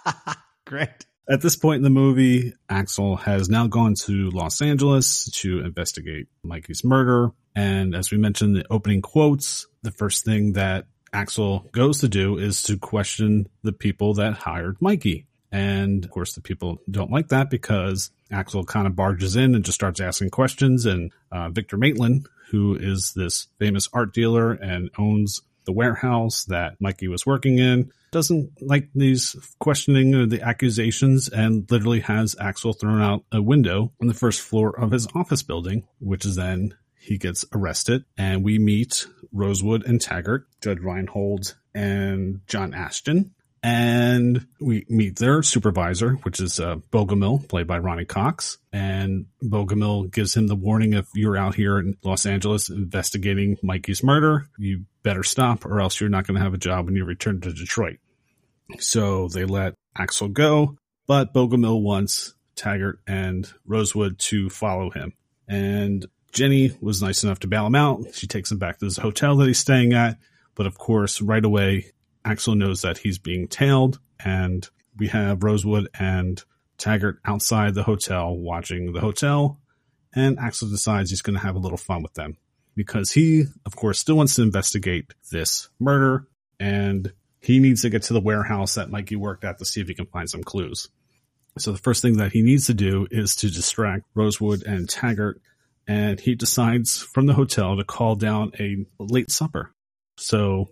Great. At this point in the movie, Axel has now gone to Los Angeles to investigate Mikey's murder. And as we mentioned in the opening quotes, the first thing that Axel goes to do is to question the people that hired Mikey. And of course, the people don't like that because Axel kind of barges in and just starts asking questions. And uh, Victor Maitland, who is this famous art dealer and owns the warehouse that Mikey was working in, doesn't like these questioning or the accusations and literally has Axel thrown out a window on the first floor of his office building, which is then he gets arrested and we meet Rosewood and Taggart, Judge Reinhold and John Ashton. And we meet their supervisor, which is uh, Bogomil, played by Ronny Cox. And Bogomil gives him the warning if you're out here in Los Angeles investigating Mikey's murder, you better stop or else you're not going to have a job when you return to Detroit. So they let Axel go, but Bogomil wants Taggart and Rosewood to follow him. And Jenny was nice enough to bail him out. She takes him back to this hotel that he's staying at. But of course, right away, Axel knows that he's being tailed. And we have Rosewood and Taggart outside the hotel watching the hotel. And Axel decides he's going to have a little fun with them because he, of course, still wants to investigate this murder. And he needs to get to the warehouse that Mikey worked at to see if he can find some clues. So the first thing that he needs to do is to distract Rosewood and Taggart, and he decides from the hotel to call down a late supper. So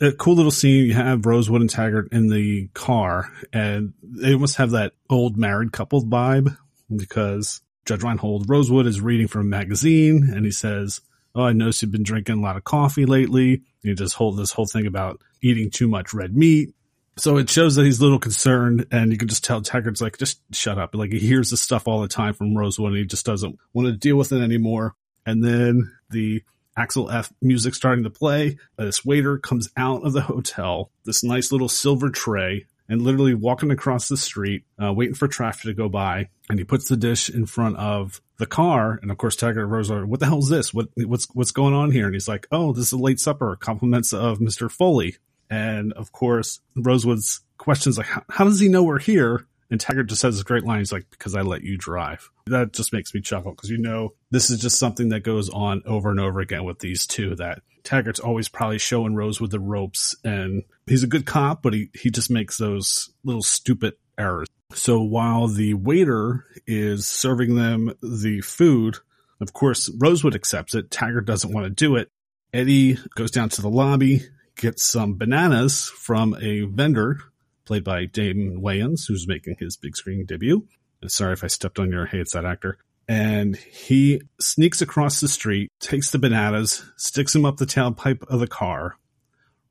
a cool little scene. You have Rosewood and Taggart in the car, and they must have that old married couple vibe because Judge Reinhold Rosewood is reading from a magazine, and he says, "Oh, I noticed you've been drinking a lot of coffee lately." You just hold this whole thing about eating too much red meat. So it shows that he's a little concerned, and you can just tell Taggart's like, just shut up. Like he hears this stuff all the time from Rosewood, and he just doesn't want to deal with it anymore. And then the Axel F music starting to play. This waiter comes out of the hotel, this nice little silver tray, and literally walking across the street, uh, waiting for traffic to go by. And he puts the dish in front of the car. And of course, Taggart and Rose are, what the hell is this? What, what's, what's going on here? And he's like, oh, this is a late supper, compliments of Mr. Foley. And of course, Rosewood's questions like, how does he know we're here? And Taggart just has this great line. He's like, because I let you drive. That just makes me chuckle because you know, this is just something that goes on over and over again with these two that Taggart's always probably showing Rosewood the ropes and he's a good cop, but he, he just makes those little stupid errors. So while the waiter is serving them the food, of course, Rosewood accepts it. Taggart doesn't want to do it. Eddie goes down to the lobby, gets some bananas from a vendor played by Damon Wayans, who's making his big screen debut. Sorry if I stepped on your hey, it's that actor. And he sneaks across the street, takes the bananas, sticks them up the tailpipe of the car,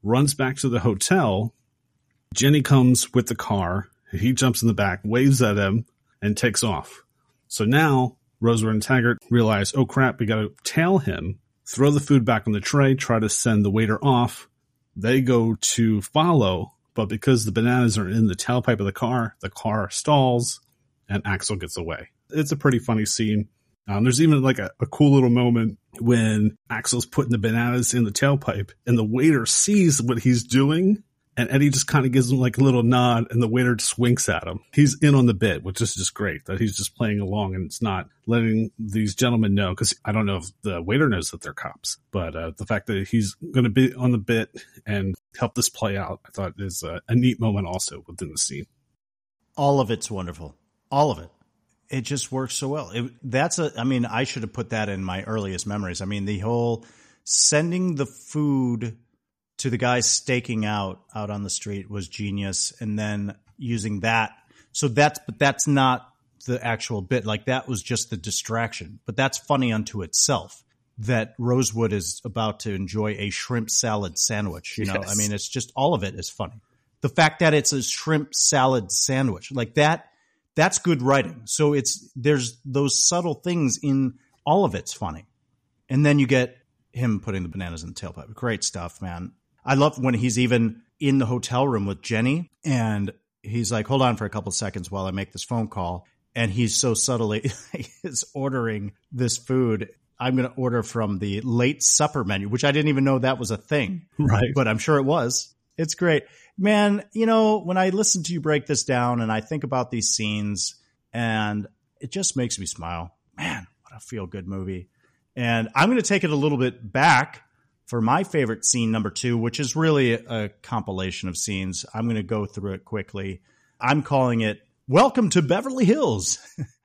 runs back to the hotel. Jenny comes with the car. He jumps in the back, waves at him, and takes off. So now Rosewood and Taggart realize, oh crap, we gotta tail him, throw the food back on the tray, try to send the waiter off. They go to follow but because the bananas are in the tailpipe of the car, the car stalls and Axel gets away. It's a pretty funny scene. Um, there's even like a, a, cool little moment when Axel's putting the bananas in the tailpipe and the waiter sees what he's doing and Eddie just kind of gives him like a little nod and the waiter just winks at him. He's in on the bit, which is just great that he's just playing along and it's not letting these gentlemen know. Cause I don't know if the waiter knows that they're cops, but uh, the fact that he's going to be on the bit and help this play out, I thought is a, a neat moment also within the scene. All of it's wonderful. All of it. It just works so well. It, that's a, I mean, I should have put that in my earliest memories. I mean, the whole sending the food to the guy staking out out on the street was genius. And then using that so that's but that's not the actual bit. Like that was just the distraction. But that's funny unto itself that rosewood is about to enjoy a shrimp salad sandwich you know? Yes. i mean it's just all of it is funny. The fact that it's a shrimp salad sandwich like that that's good writing. So it's there's those subtle things in all of it's funny. And then you get him putting the bananas in the tailpipe. Great stuff man I love when he's even in the hotel room with Jenny and he's like, hold on for a couple seconds while I make this phone call. And he's so subtly is ordering this food. I'm going to order from the late supper menu, which I didn't even know that was a thing. Right. But I'm sure it was. It's great. Man, you know, when I listen to you break this down and I think about these scenes and it just makes me smile. Man, what a feel good movie. And I'm going to take it a little bit back for my favorite scene number two, which is really a compilation of scenes. I'm going to go through it quickly. I'm calling it Welcome to Beverly Hills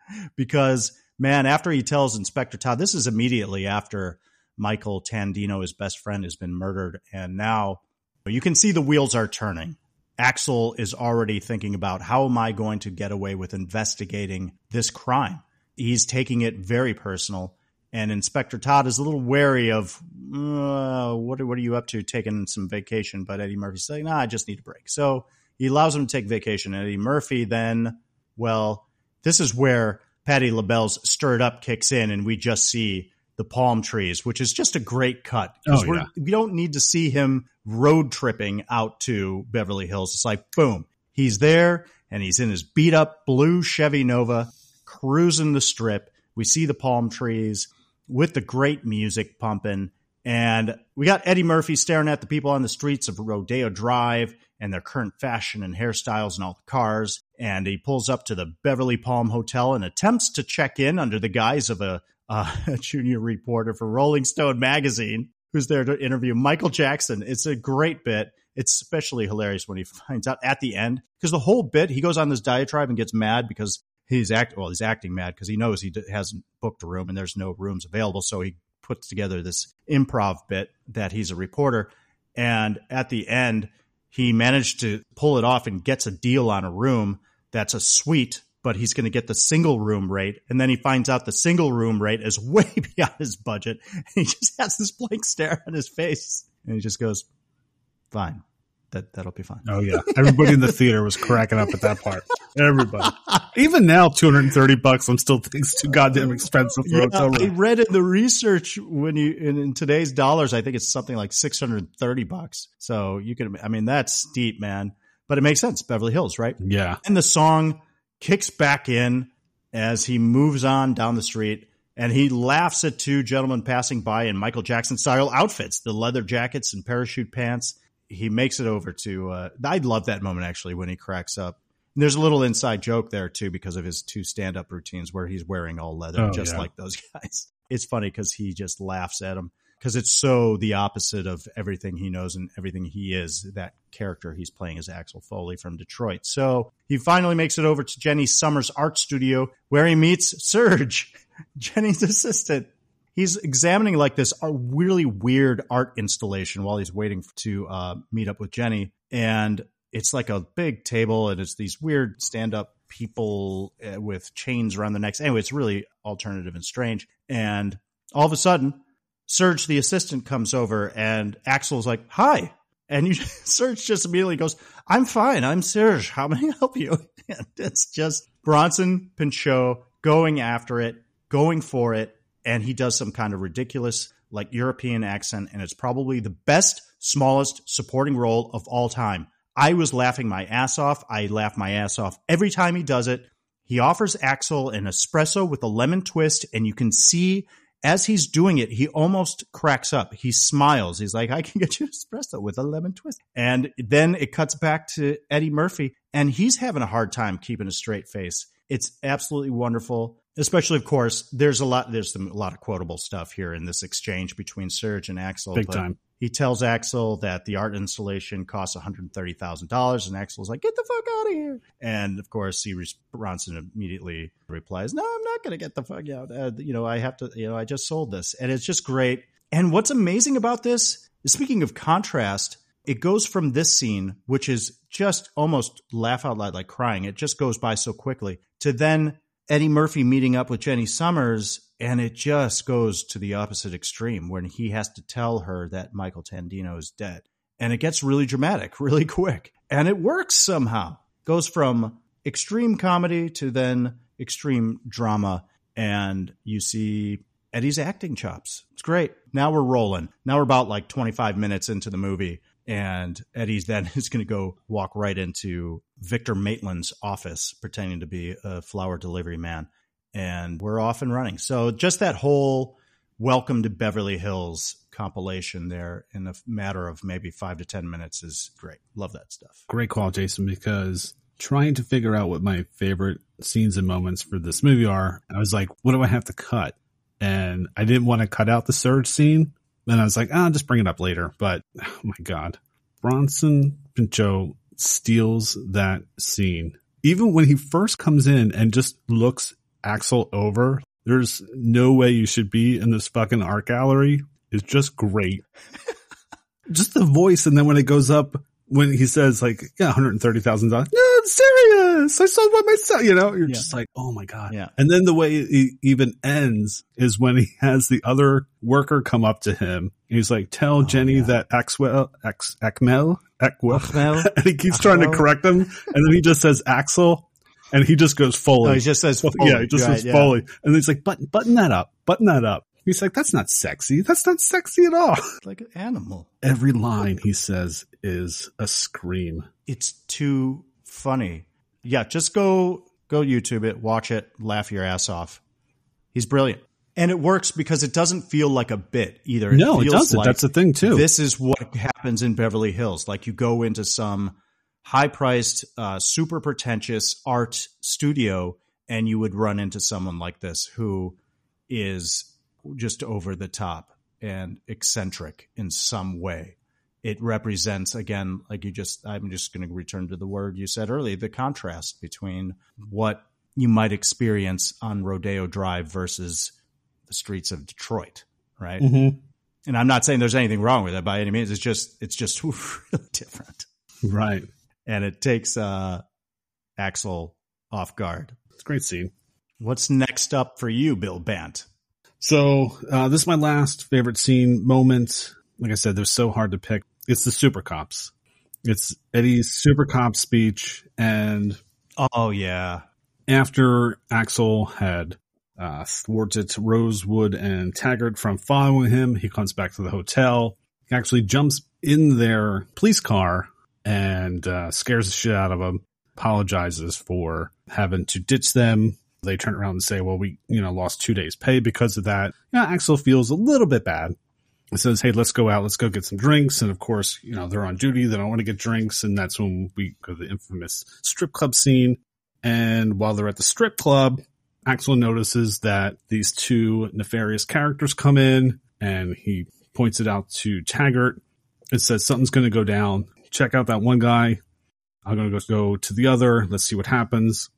because, man, after he tells Inspector Todd, this is immediately after Michael Tandino, his best friend, has been murdered. And now you can see the wheels are turning. Axel is already thinking about how am I going to get away with investigating this crime? He's taking it very personal. And Inspector Todd is a little wary of uh, what, are, what are you up to taking some vacation? But Eddie Murphy's like, nah, I just need a break. So he allows him to take vacation. Eddie Murphy then, well, this is where Patti LaBelle's Stir It Up kicks in, and we just see the palm trees, which is just a great cut. Oh, yeah. We don't need to see him road tripping out to Beverly Hills. It's like, boom, he's there and he's in his beat up blue Chevy Nova cruising the strip. We see the palm trees with the great music pumping. And we got Eddie Murphy staring at the people on the streets of Rodeo Drive and their current fashion and hairstyles and all the cars. And he pulls up to the Beverly Palm Hotel and attempts to check in under the guise of a, a junior reporter for Rolling Stone magazine who's there to interview Michael Jackson. It's a great bit. It's especially hilarious when he finds out at the end because the whole bit he goes on this diatribe and gets mad because he's act well he's acting mad because he knows he hasn't booked a room and there's no rooms available. So he puts together this improv bit that he's a reporter. And at the end he managed to pull it off and gets a deal on a room that's a suite but he's going to get the single room rate. And then he finds out the single room rate is way beyond his budget. And he just has this blank stare on his face. And he just goes fine that that'll be fine. Oh yeah, everybody in the theater was cracking up at that part. Everybody, even now, two hundred and thirty bucks. I'm still thinking it's too goddamn expensive for yeah, hotel room. I read in the research when you in, in today's dollars, I think it's something like six hundred thirty bucks. So you can, I mean, that's steep, man. But it makes sense, Beverly Hills, right? Yeah. And the song kicks back in as he moves on down the street. And he laughs at two gentlemen passing by in Michael Jackson style outfits, the leather jackets and parachute pants he makes it over to. Uh, I love that moment actually when he cracks up. And there's a little inside joke there too because of his two stand up routines where he's wearing all leather, Oh, just yeah. like those guys. It's funny because he just laughs at him because it's so the opposite of everything he knows and everything he is. That character he's playing is Axel Foley from Detroit. So he finally makes it over to Jenny Summers' art studio where he meets Serge, Jenny's assistant he's examining like this really weird art installation while he's waiting to uh, meet up with Jenny. And it's like a big table and it's these weird stand up people uh, with chains around their necks. Anyway, it's really alternative and strange. And all of a sudden, Serge, the assistant, comes over and Axel's like, Hi. And you, Serge just immediately goes, I'm fine. I'm Serge. How may I help you? And it's just Bronson Pinchot going after it, going for it and he does some kind of ridiculous like European accent, and it's probably the best, smallest supporting role of all time. I was laughing my ass off. I laugh my ass off every time he does it. He offers Axel an espresso with a lemon twist, and you can see as he's doing it, he almost cracks up. He smiles. He's like, I can get you an espresso with a lemon twist. And then it cuts back to Eddie Murphy, and he's having a hard time keeping a straight face. It's absolutely wonderful especially of course there's a lot there's a lot of quotable stuff here in this exchange between Serge and Axel. Big but time. He tells Axel that the art installation costs $130,000 and Axel's like, "Get the fuck out of here." And of course, he Bronson immediately replies, "No, I'm not going to get the fuck out. Uh, you know, I have to, you know, I just sold this." And it's just great. And what's amazing about this, speaking of contrast, it goes from this scene, which is just almost laugh out loud like crying. It just goes by so quickly to then Eddie Murphy meeting up with Jenny Summers, and it just goes to the opposite extreme when he has to tell her that Michael Tandino is dead. And it gets really dramatic, really quick. And it works somehow. Goes from extreme comedy to then extreme drama. And you see Eddie's acting chops. It's great. Now we're rolling. Now we're about like 25 minutes into the movie. And Eddie's then is going to go walk right into Victor Maitland's office, pretending to be a flower delivery man. And we're off and running. So just that whole welcome to Beverly Hills compilation there in a matter of maybe five to 10 minutes is great. Love that stuff. Great call, Jason, because trying to figure out what my favorite scenes and moments for this movie are, I was like, what do I have to cut? And I didn't want to cut out the Serge scene. And I was like, ah, I'll just bring it up later. But oh my God, Bronson Pinchot steals that scene. Even when he first comes in and just looks Axel over, there's no way you should be in this fucking art gallery It's just great. just the voice. And then when it goes up, when he says like, yeah, $130,000, no, I'm serious. I sold one myself. You know, you're yeah. just like, oh my God. Yeah. And then the way it even ends is when he has the other worker come up to him. He's like, tell oh, Jenny yeah. that Axwell, Ax, Akmel, Akwell, and he keeps trying to correct him. And then he just says Axel and he just goes Foley. Oh, he just says Foley. Yeah, he just right, says yeah. Foley. And he's like, button, button that up, button that up. He's like, that's not sexy. That's not sexy at all. Like an animal. Every line he says is a scream. It's too funny. Yeah, just go go YouTube it, watch it, laugh your ass off. He's brilliant. And it works because it doesn't feel like a bit either. It no, it doesn't. Like That's the thing too. This is what happens in Beverly Hills. Like you go into some high priced, uh, super pretentious art studio and you would run into someone like this who is just over the top and eccentric in some way. It represents, again, like you just, I'm just going to return to the word you said earlier, the contrast between what you might experience on Rodeo Drive versus the streets of Detroit, right? Mm-hmm. And I'm not saying there's anything wrong with it by any means. It's just, it's just really different. Right. And it takes, uh, Axel off guard. It's a great scene. What's next up for you, Bill Bant? So uh, this is my last favorite scene moment. Like I said, they're so hard to pick. It's the super cops. It's Eddie's super cop speech, and oh yeah, after Axel had uh, thwarted Rosewood and Taggart from following him, he comes back to the hotel. He actually jumps in their police car and uh, scares the shit out of them. Apologizes for having to ditch them they turn around and say, well, we, you know, lost two days pay because of that. Yeah, Axel feels a little bit bad. It says, hey, let's go out. Let's go get some drinks. And of course, you know, they're on duty. They don't want to get drinks. And that's when we go to the infamous strip club scene. And while they're at the strip club, Axel notices that these two nefarious characters come in and he points it out to Taggart. and says something's going to go down. Check out that one guy. I'm going to go to the other. Let's see what happens.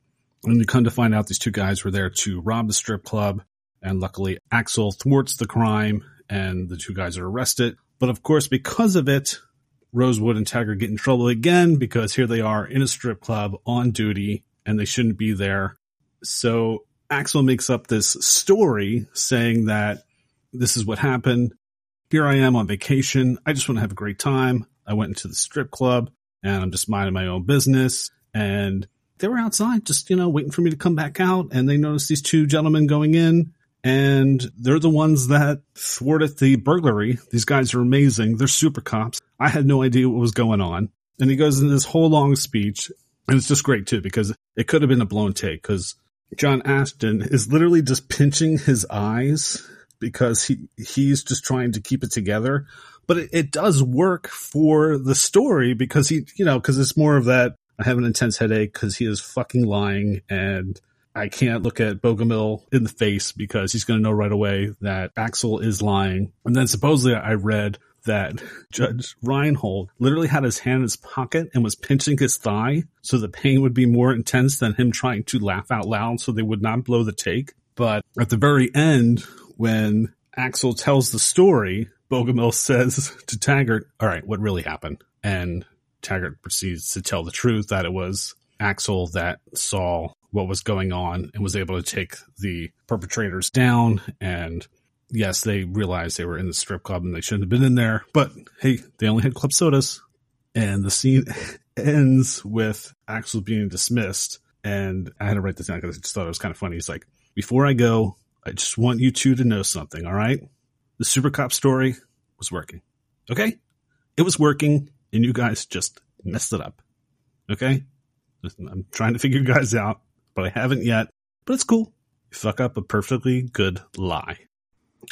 And you come to find out these two guys were there to rob the strip club. And luckily, Axel thwarts the crime and the two guys are arrested. But of course, because of it, Rosewood and Taggart get in trouble again because here they are in a strip club on duty and they shouldn't be there. So Axel makes up this story saying that this is what happened. Here I am on vacation. I just want to have a great time. I went into the strip club and I'm just minding my own business. And they were outside just, you know, waiting for me to come back out. And they noticed these two gentlemen going in and they're the ones that thwarted the burglary. These guys are amazing. They're super cops. I had no idea what was going on. And he goes into this whole long speech and it's just great too because it could have been a blown take because John Ashton is literally just pinching his eyes because he he's just trying to keep it together. But it, it does work for the story because he, you know, because it's more of that I have an intense headache because he is fucking lying and I can't look at Bogomil in the face because he's going to know right away that Axel is lying. And then supposedly I read that Judge Reinhold literally had his hand in his pocket and was pinching his thigh so the pain would be more intense than him trying to laugh out loud so they would not blow the take. But at the very end, when Axel tells the story, Bogomil says to Taggart, all right, what really happened? And Taggart proceeds to tell the truth that it was Axel that saw what was going on and was able to take the perpetrators down. And yes, they realized they were in the strip club and they shouldn't have been in there. But hey, they only had club sodas. And the scene ends with Axel being dismissed. And I had to write this down because I just thought it was kind of funny. He's like, before I go, I just want you two to know something. All right. The super cop story was working. Okay. It was working and you guys just messed it up. Okay? I'm trying to figure you guys out, but I haven't yet. But it's cool. You fuck up a perfectly good lie.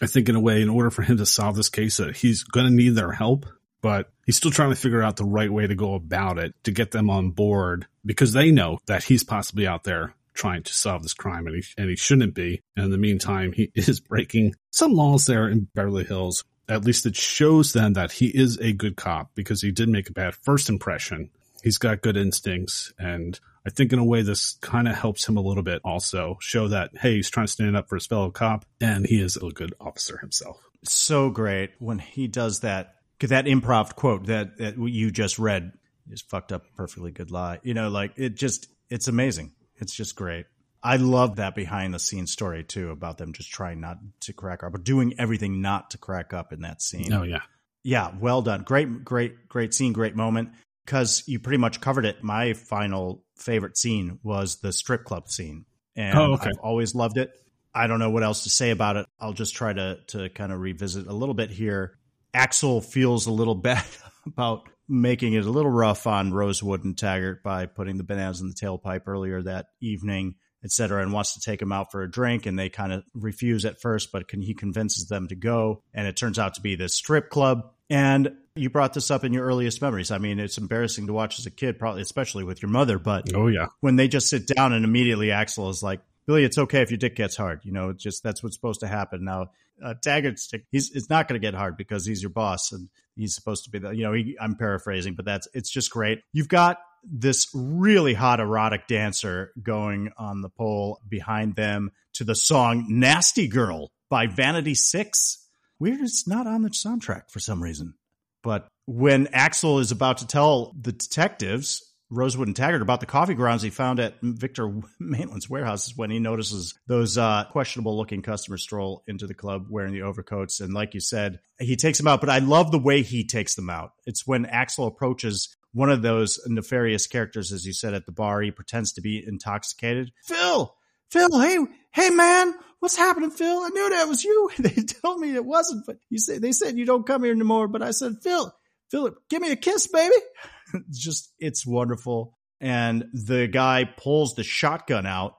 I think in a way, in order for him to solve this case, that he's going to need their help, but he's still trying to figure out the right way to go about it to get them on board because they know that he's possibly out there trying to solve this crime and he, and he shouldn't be. And in the meantime, he is breaking some laws there in Beverly Hills. At least it shows them that he is a good cop because he did make a bad first impression. He's got good instincts. And I think in a way, this kind of helps him a little bit also show that, hey, he's trying to stand up for his fellow cop and he is a good officer himself. So great when he does that, that improv quote that, that you just read is fucked up perfectly good lie. You know, like it just, it's amazing. It's just great. I love that behind the scenes story too about them just trying not to crack up, but doing everything not to crack up in that scene. Oh yeah, yeah, well done. Great, great, great scene, great moment. Because you pretty much covered it. My final favorite scene was the strip club scene, and oh, okay. I've always loved it. I don't know what else to say about it. I'll just try to to kind of revisit a little bit here. Axel feels a little bad about making it a little rough on Rosewood and Taggart by putting the bananas in the tailpipe earlier that evening, etc., and wants to take him out for a drink. And they kind of refuse at first, but can, he convinces them to go. And it turns out to be this strip club. And you brought this up in your earliest memories. I mean, it's embarrassing to watch as a kid, probably especially with your mother. But oh yeah, when they just sit down and immediately Axel is like, Billy, it's okay if your dick gets hard. You know, it's just that's what's supposed to happen. Now, uh, Taggart's dick, he's it's not going to get hard because he's your boss and he's supposed to be the. You know, he, I'm paraphrasing, but that's it's just great. You've got this really hot erotic dancer going on the pole behind them to the song "Nasty Girl" by Vanity Six. Weird, it's not on the soundtrack for some reason. But when Axel is about to tell the detectives Rosewood and Taggart about the coffee grounds he found at Victor Maitland's warehouse when he notices those uh, questionable looking customers stroll into the club wearing the overcoats. And like you said, he takes them out, but I love the way he takes them out. It's when Axel approaches one of those nefarious characters, as you said at the bar, he pretends to be intoxicated. Phil, Phil, hey, hey man, what's happening, Phil? I knew that was you. They told me it wasn't, but you say they said you don't come here anymore. But I said, Phil, Philip, give me a kiss, baby. it's just, it's wonderful. And the guy pulls the shotgun out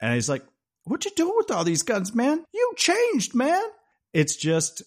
and he's like, what you doing with all these guns, man? You changed, man. It's just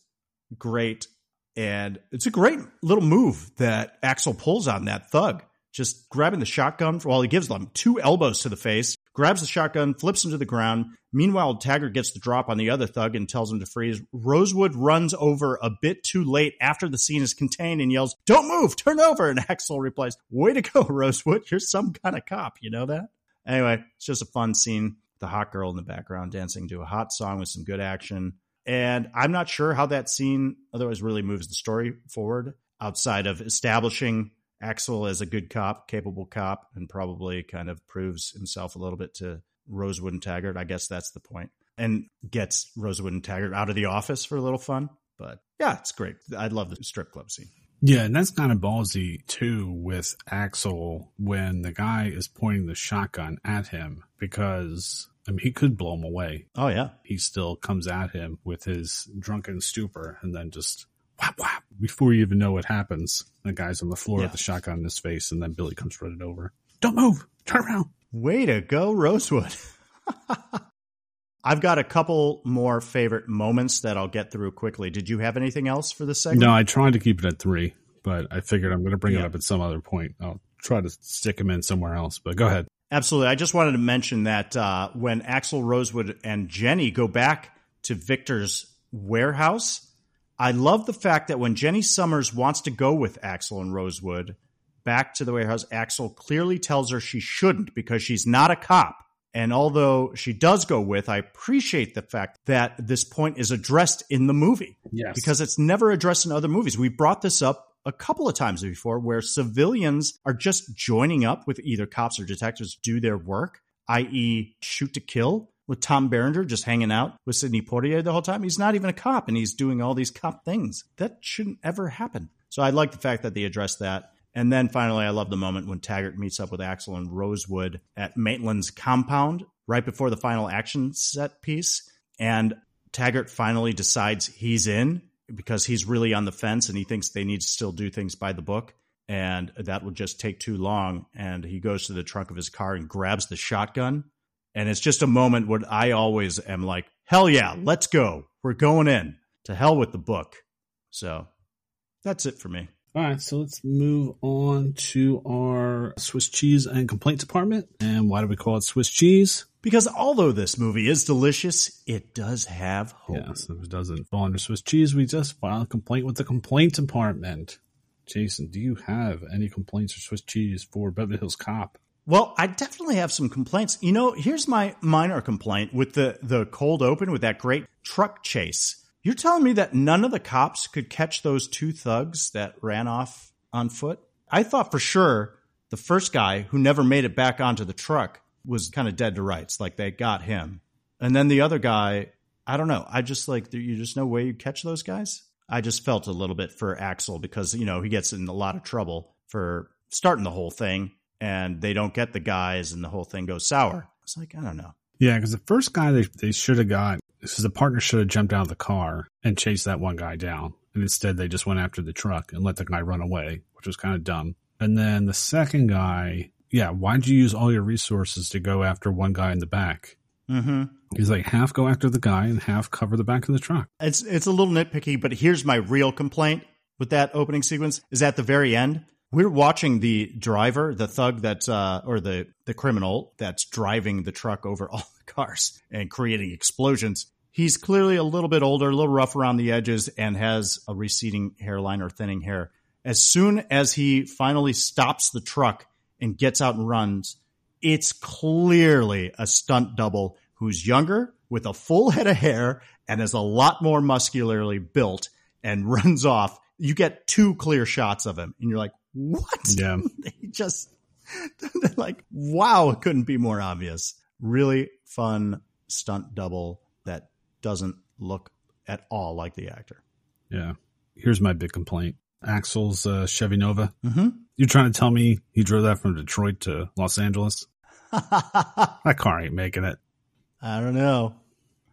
great. And it's a great little move that Axel pulls on that thug, just grabbing the shotgun while he gives them two elbows to the face grabs the shotgun, flips him to the ground. Meanwhile, Taggart gets the drop on the other thug and tells him to freeze. Rosewood runs over a bit too late after the scene is contained and yells, Don't move, turn over. And Axel replies, Way to go, Rosewood. You're some kind of cop. You know that? Anyway, it's just a fun scene. The hot girl in the background dancing to a hot song with some good action. And I'm not sure how that scene otherwise really moves the story forward outside of establishing Axel is a good cop, capable cop, and probably kind of proves himself a little bit to Rosewood and Taggart. I guess that's the point. And gets Rosewood and Taggart out of the office for a little fun. But yeah, it's great. I love the strip club scene. Yeah, and that's kind of ballsy too with Axel when the guy is pointing the shotgun at him because I mean he could blow him away. Oh yeah. He still comes at him with his drunken stupor and then just whap whap before you even know what happens. The guy's on the floor yeah. with the shotgun in his face, and then Billy comes running over. Don't move. Turn around. Way to go, Rosewood. I've got a couple more favorite moments that I'll get through quickly. Did you have anything else for this segment? No, I tried to keep it at three, but I figured I'm going to bring yeah. it up at some other point. I'll try to stick him in somewhere else, but go ahead. Absolutely. I just wanted to mention that uh, when Axel Rosewood and Jenny go back to Victor's warehouse, I love the fact that when Jenny Summers wants to go with Axel and Rosewood back to the warehouse, Axel clearly tells her she shouldn't because she's not a cop. And although she does go with, I appreciate the fact that this point is addressed in the movie. Yes. Because it's never addressed in other movies. We brought this up a couple of times before where civilians are just joining up with either cops or detectives do their work, i.e., shoot to kill with Tom Berenger just hanging out with Sidney Poitier the whole time. He's not even a cop and he's doing all these cop things. That shouldn't ever happen. So I like the fact that they addressed that. And then finally, I love the moment when Taggart meets up with Axel and Rosewood at Maitland's compound right before the final action set piece. And Taggart finally decides he's in because he's really on the fence and he thinks they need to still do things by the book. and that would just take too long. And he goes to the trunk of his car and grabs the shotgun. And it's just a moment where I always am like, hell yeah, let's go. We're going in. To hell with the book. So that's it for me. All right, so let's move on to our Swiss cheese and complaint department. And why do we call it Swiss cheese? Because although this movie is delicious, it does have holes. Yes, if it doesn't fall under Swiss cheese, we just file a complaint with the complaint department. Jason, do you have any complaints or Swiss cheese for Beverly Hills Cop? Well, I definitely have some complaints. You know, here's my minor complaint with the the cold open with that great truck chase. You're telling me that none of the cops could catch those two thugs that ran off on foot? I thought for sure the first guy who never made it back onto the truck was kind of dead to rights, like they got him. And then the other guy, I don't know. I just like you just no way you catch those guys. I just felt a little bit for Axel because you know he gets in a lot of trouble for starting the whole thing, and they don't get the guys, and the whole thing goes sour. It's like I don't know. Yeah, because the first guy they they should have got because the partner should have jumped out of the car and chased that one guy down, and instead they just went after the truck and let the guy run away, which was kind of dumb. And then the second guy, yeah, why'd you use all your resources to go after one guy in the back? Mm-hmm. He's like half go after the guy and half cover the back of the truck. It's it's a little nitpicky, but here's my real complaint with that opening sequence is at the very end. We're watching the driver, the thug that's uh, or the the criminal that's driving the truck over all the cars and creating explosions. He's clearly a little bit older, a little rough around the edges, and has a receding hairline or thinning hair. As soon as he finally stops the truck and gets out and runs, it's clearly a stunt double who's younger with a full head of hair and is a lot more muscularly built and runs off. You get two clear shots of him and you're like, what? Yeah. they just like, wow, it couldn't be more obvious. Really fun stunt double that doesn't look at all like the actor. Yeah. Here's my big complaint. Axel's uh, Chevy Nova. Mm-hmm. You trying to tell me he drove that from Detroit to Los Angeles? That car ain't making it. I don't know.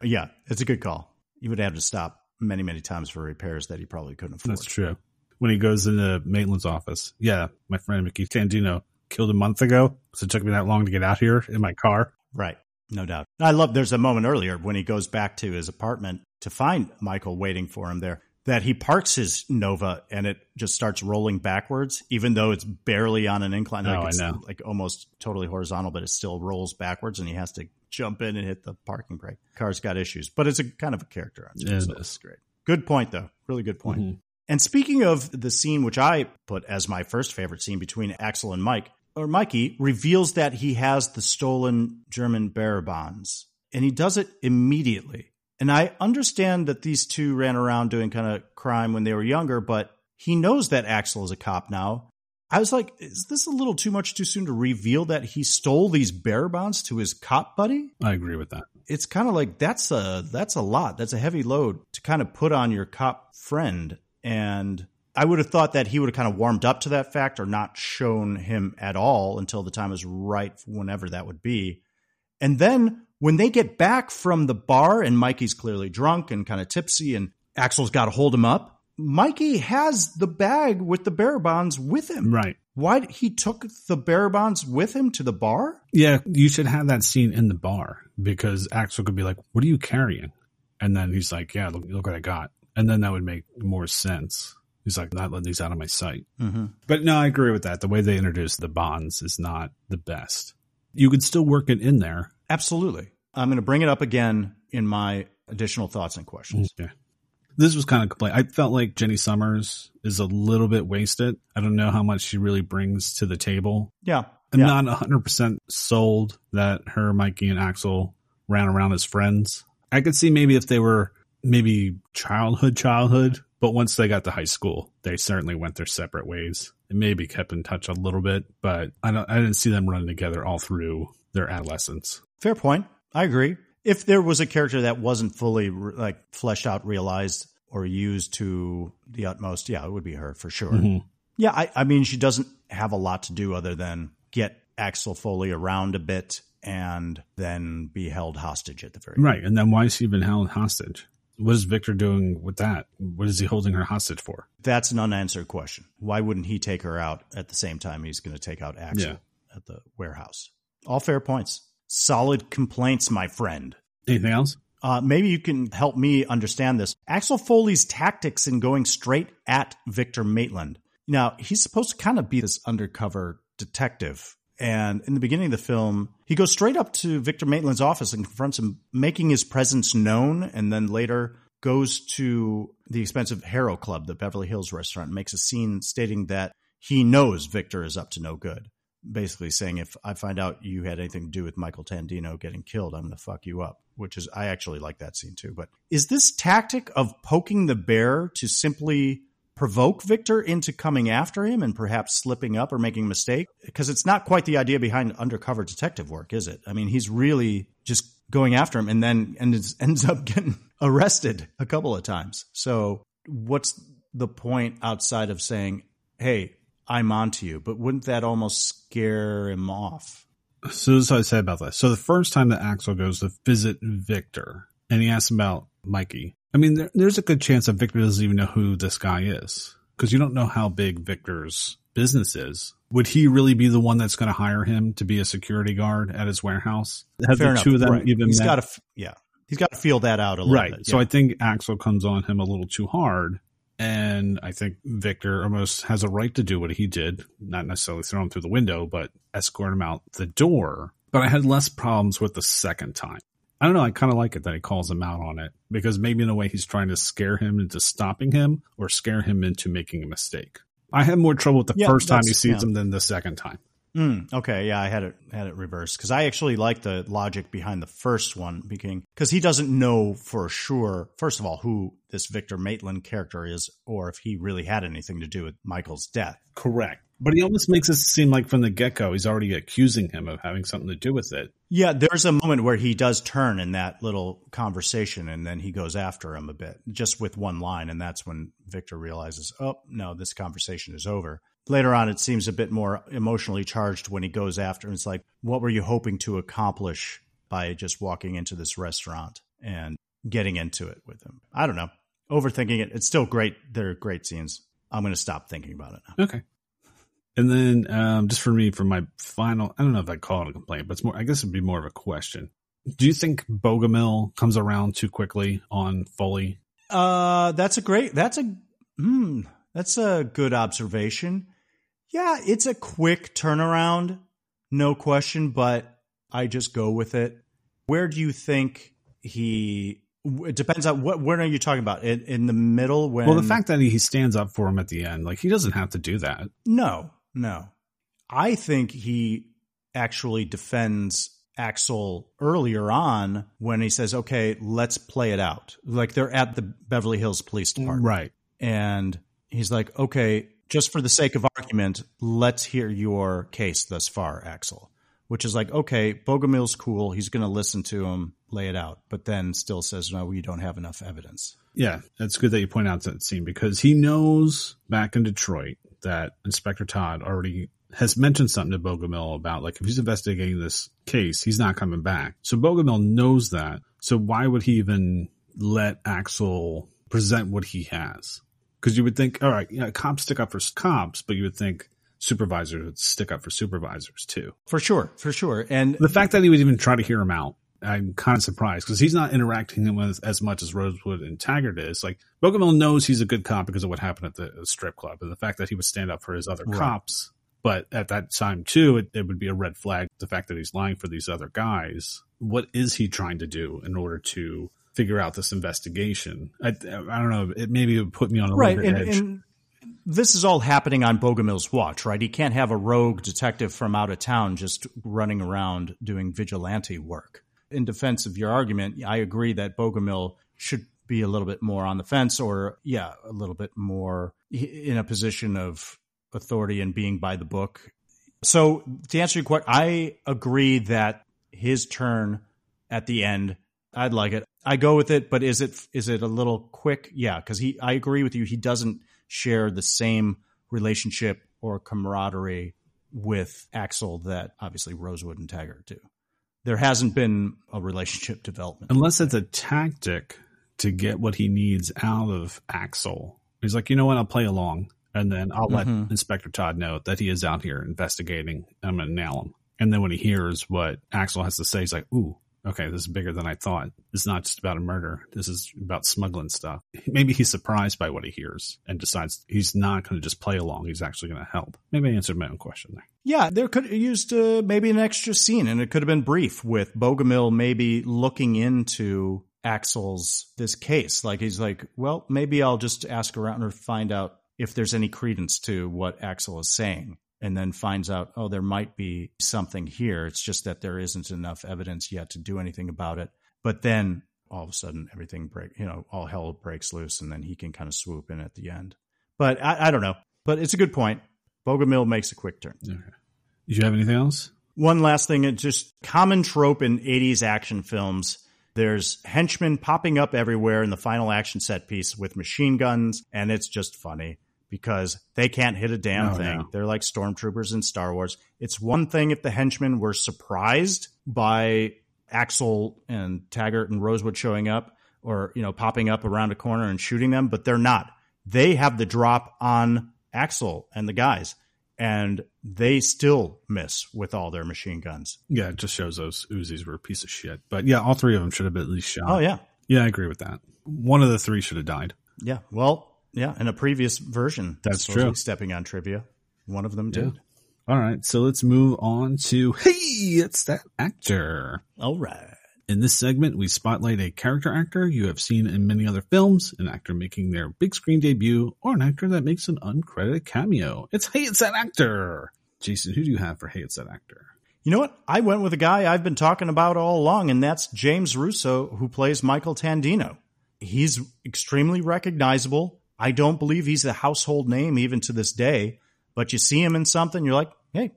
Yeah, it's a good call. You would have to stop many, many times for repairs that he probably couldn't afford. That's true. When he goes into Maitland's office, yeah, my friend Mickey Tandino killed a month ago, so it took me that long to get out here in my car. Right. No doubt. I love there's a moment earlier when he goes back to his apartment to find Michael waiting for him there that he parks his Nova and it just starts rolling backwards, even though it's barely on an incline. Like Oh, I know. like almost totally horizontal, but it still rolls backwards and he has to jump in and hit the parking brake. Car's got issues, but it's a kind of a character. on Yeah, it so is. it's great. Good point though. Really good point. Mhm. And speaking of the scene, which I put as my first favorite scene between Axel and Mike, or Mikey reveals that he has the stolen German bearer bonds, and he does it immediately. And I understand that these two ran around doing kind of crime when they were younger, but he knows that Axel is a cop now. I was like, is this a little too much too soon to reveal that he stole these bearer bonds to his cop buddy? I agree with that. it's kind of like that's a that's a lot. That's a heavy load to kind of put on your cop friend. And I would have thought that he would have kind of warmed up to that fact or not shown him at all until the time is right, whenever that would be. And then when they get back from the bar and Mikey's clearly drunk and kind of tipsy and Axel's got to hold him up, Mikey has the bag with the bearer bonds with him. Right. Why did he took the bearer bonds with him to the bar? Yeah, you should have that scene in the bar because Axel could be like, "What are you carrying?" And then he's like, "Yeah, look, look what I got." And then that would make more sense. He's like, "Not letting these out of my sight." Mm-hmm. But no, I agree with that. The way they introduce the bonds is not the best. You could still work it in there. Absolutely. I'm going to bring it up again in my additional thoughts and questions. Yeah. This was kind of complaint. I felt like Jenny Summers is a little bit wasted. I don't know how much she really brings to the table. Yeah. I'm yeah. not 100% sold that her, Mikey, and Axel ran around as friends. I could see maybe if they were maybe childhood, childhood, but once they got to high school, they certainly went their separate ways and maybe kept in touch a little bit, but I don't, I didn't see them running together all through their adolescence. Fair point. I agree. If there was a character that wasn't fully like fleshed out, realized, or used to the utmost, yeah, it would be her for sure. Mhm. Yeah, I, I mean, she doesn't have a lot to do other than get Axel Foley around a bit and then be held hostage at the very Right. And then why is she even held hostage? What is Victor doing with that? What is he holding her hostage for? That's an unanswered question. Why wouldn't he take her out at the same time he's going to take out Axel Yeah. at the warehouse? All fair points. Solid complaints, my friend. Anything else? Uh, maybe you can help me understand this. Axel Foley's tactics in going straight at Victor Maitland. Now, he's supposed to kind of be this undercover detective. And in the beginning of the film, he goes straight up to Victor Maitland's office and confronts him, making his presence known, and then later goes to the expensive Harrow Club, the Beverly Hills restaurant, and makes a scene stating that he knows Victor is up to no good. Basically saying, if I find out you had anything to do with Michael Tandino getting killed, I'm going to fuck you up, which is, I actually like that scene too. But is this tactic of poking the bear to simply provoke Victor into coming after him and perhaps slipping up or making a mistake? Because it's not quite the idea behind undercover detective work, is it? I mean, he's really just going after him and then and ends up getting arrested a couple of times. So, what's the point outside of saying, "Hey, I'm onto you"? But wouldn't that almost scare him off? So this is what I say about this. So the first time that Axel goes to visit Victor and he asks about Mikey, I mean, there, there's a good chance that Victor doesn't even know who this guy is because you don't know how big Victor's business is. Would he really be the one that's going to hire him to be a security guard at his warehouse? Have Fair the enough. two of them Right. even He's got to, yeah, he's got to feel that out a little right. bit. So yeah. I think Axel comes on him a little too hard. And I think Victor almost has a right to do what he did, not necessarily throw him through the window, but escort him out the door. But I had less problems with the second time. I don't know. I kind of like it that he calls him out on it because maybe in a way he's trying to scare him into stopping him or scare him into making a mistake. I had more trouble with the Yeah, first time he sees yeah. him than the second time. Mm, okay, yeah, I had it had it reversed because I actually like the logic behind the first one, because he doesn't know for sure. First of all, who this Victor Maitland character is, or if he really had anything to do with Michael's death. Correct. But he almost makes it seem like from the get go he's already accusing him of having something to do with it. Yeah, there's a moment where he does turn in that little conversation, and then he goes after him a bit, just with one line, and that's when Victor realizes, oh no, this conversation is over. Later on, it seems a bit more emotionally charged when he goes after. And it's like, what were you hoping to accomplish by just walking into this restaurant and getting into it with him? I don't know. Overthinking it. It's still great. They're great scenes. I'm going to stop thinking about it now. Okay. And then um, just for me, for my final, I don't know if I call it a complaint, but it's more, I guess it'd be more of a question. Do you think Bogomil comes around too quickly on Foley? Uh, that's a great. That's a. Hmm. That's a good observation. Yeah, it's a quick turnaround, no question. But I just go with it. Where do you think he? It depends on what. When are you talking about? In, in the middle, when? Well, the fact that he stands up for him at the end, like he doesn't have to do that. No, no. I think he actually defends Axel earlier on when he says, "Okay, let's play it out." Like they're at the Beverly Hills Police Department. Right. and he's like, okay, just for the sake of argument, let's hear your case thus far, Axel. Which is like, okay, Bogomil's cool. He's going to listen to him lay it out, but then still says, no, we don't have enough evidence. Yeah, that's good that you point out that scene because he knows back in Detroit that Inspector Todd already has mentioned something to Bogomil about like if he's investigating this case, he's not coming back. So Bogomil knows that. So why would he even let Axel present what he has? Because you would think, all right, yeah, cops stick up for cops, but you would think supervisors would stick up for supervisors too. For sure, for sure. And The fact that he would even try to hear him out, I'm kind of surprised because he's not interacting with as much as Rosewood and Taggart is. Like Bogomil knows he's a good cop because of what happened at the strip club and the fact that he would stand up for his other Right. cops. But at that time too, it, it would be a red flag. The fact that he's lying for these other guys. What is he trying to do in order to figure out this investigation? I, I don't know. It maybe would put me on a right, and, edge. and this is all happening on Bogomil's watch, right? He can't have a rogue detective from out of town just running around doing vigilante work. In defense of your argument, I agree that Bogomil should be a little bit more on the fence, or yeah, a little bit more in a position of authority and being by the book. So to answer your question, I agree that his turn at the end, I'd like it. I go with it, but is it is it a little quick? Yeah, because he, I agree with you. He doesn't share the same relationship or camaraderie with Axel that obviously Rosewood and Taggart do. There hasn't been a relationship development. Unless it's a tactic to get what he needs out of Axel. He's like, you know what? I'll play along. And then I'll let Mhm. Inspector Todd know that he is out here investigating. I'm going to nail him. And then when he hears what Axel has to say, he's like, ooh, okay, this is bigger than I thought. It's not just about a murder. This is about smuggling stuff. Maybe he's surprised by what he hears and decides he's not going to just play along. He's actually going to help. Maybe I answered my own question there. Yeah, there could used uh, maybe an extra scene, and it could have been brief with Bogomil maybe looking into Axel's this case. Like he's like, well, maybe I'll just ask around or find out if there's any credence to what Axel is saying, and then finds out, oh, there might be something here. It's just that there isn't enough evidence yet to do anything about it. But then all of a sudden, everything break, you know, all hell breaks loose, and then he can kind of swoop in at the end. But I, I don't know. But it's a good point. Bogomil makes a quick turn. Okay. Did you have anything else? One last thing, it's just common trope in 80s action films. There's henchmen popping up everywhere in the final action set piece with machine guns, and it's just funny because they can't hit a damn Oh, thing. no. They're like stormtroopers in Star Wars. It's one thing if the henchmen were surprised by Axel and Taggart and Rosewood showing up or, you know, popping up around a corner and shooting them, but they're not. They have the drop on Axel and the guys, and they still miss with all their machine guns. Yeah, it just shows those Uzis were a piece of shit. But yeah, all three of them should have been at least shot. Oh, yeah. Yeah, I agree with that. One of the three should have died. Yeah. Well, yeah. In a previous version, That's true. Stepping on trivia, one of them did. All right, so let's move on to hey, it's that actor. All right. In this segment, we spotlight a character actor you have seen in many other films, an actor making their big screen debut, or an actor that makes an uncredited cameo. It's hey, it's that actor. Jason, who do you have for hey, it's that actor? You know what? I went with a guy I've been talking about all along, and that's James Russo, who plays Michael Tandino. He's extremely recognizable. I don't believe he's a household name even to this day, but you see him in something, you're like, hey,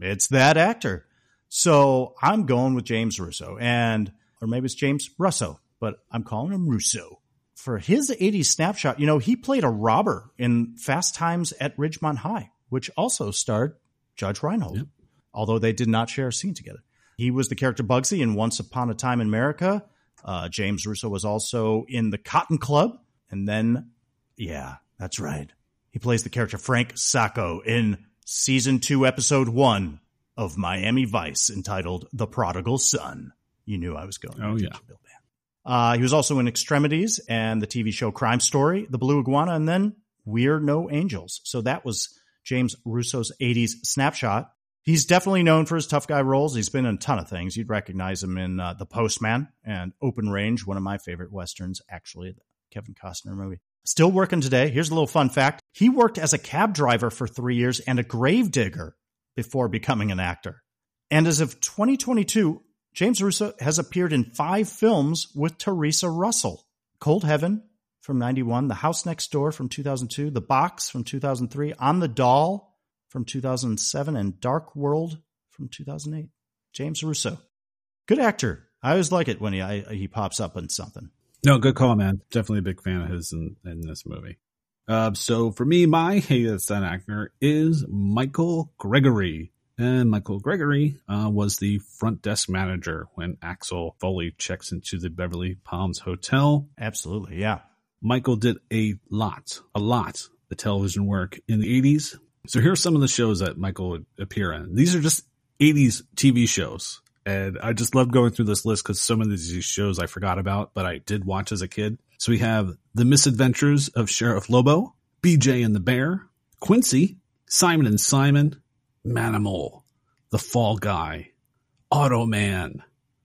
it's that actor. So I'm going with James Russo, and or maybe it's James Russo, but I'm calling him Russo. For his 80s snapshot, you know, he played a robber in Fast Times at Ridgemont High, which also starred Judge Reinhold Yep. although they did not share a scene together. He was the character Bugsy in Once Upon a Time in America. Uh, James Russo was also in The Cotton Club. And then, yeah, that's right. He plays the character Frank Sacco in season two, episode one of Miami Vice entitled The Prodigal Son. You knew I was going. Oh, yeah. Bill Band? Uh, he was also in Extremities and the TV show Crime Story, The Blue Iguana, and then We're No Angels. So that was James Russo's 80s snapshot. He's definitely known for his tough guy roles. He's been in a ton of things. You'd recognize him in uh, The Postman and Open Range, one of my favorite westerns, actually, the Kevin Costner movie. Still working today. Here's a little fun fact. He worked as a cab driver for three years and a grave digger before becoming an actor. And as of 2022, James Russo has appeared in five films with Theresa Russell. Cold Heaven from 91, The House Next Door from 2002, The Box from 2003, On the Doll from 2007, and Dark World from 2008. James Russo. Good actor. I always like it when he I, he pops up in something. No, good call, man. Definitely a big fan of his in, in this movie. Uh, so for me, my hated that actor is Michael Gregory. And Michael Gregory uh, was the front desk manager when Axel Foley checks into the Beverly Palms Hotel. Absolutely, yeah. Michael did a lot, a lot of television work in the 80s. So here are some of the shows that Michael would appear in. These are just 80s TV shows. And I just love going through this list because so many of these shows I forgot about, but I did watch as a kid. So we have The Misadventures of Sheriff Lobo, BJ and the Bear, Quincy, Simon and Simon, Manimal, The Fall Guy, Automan,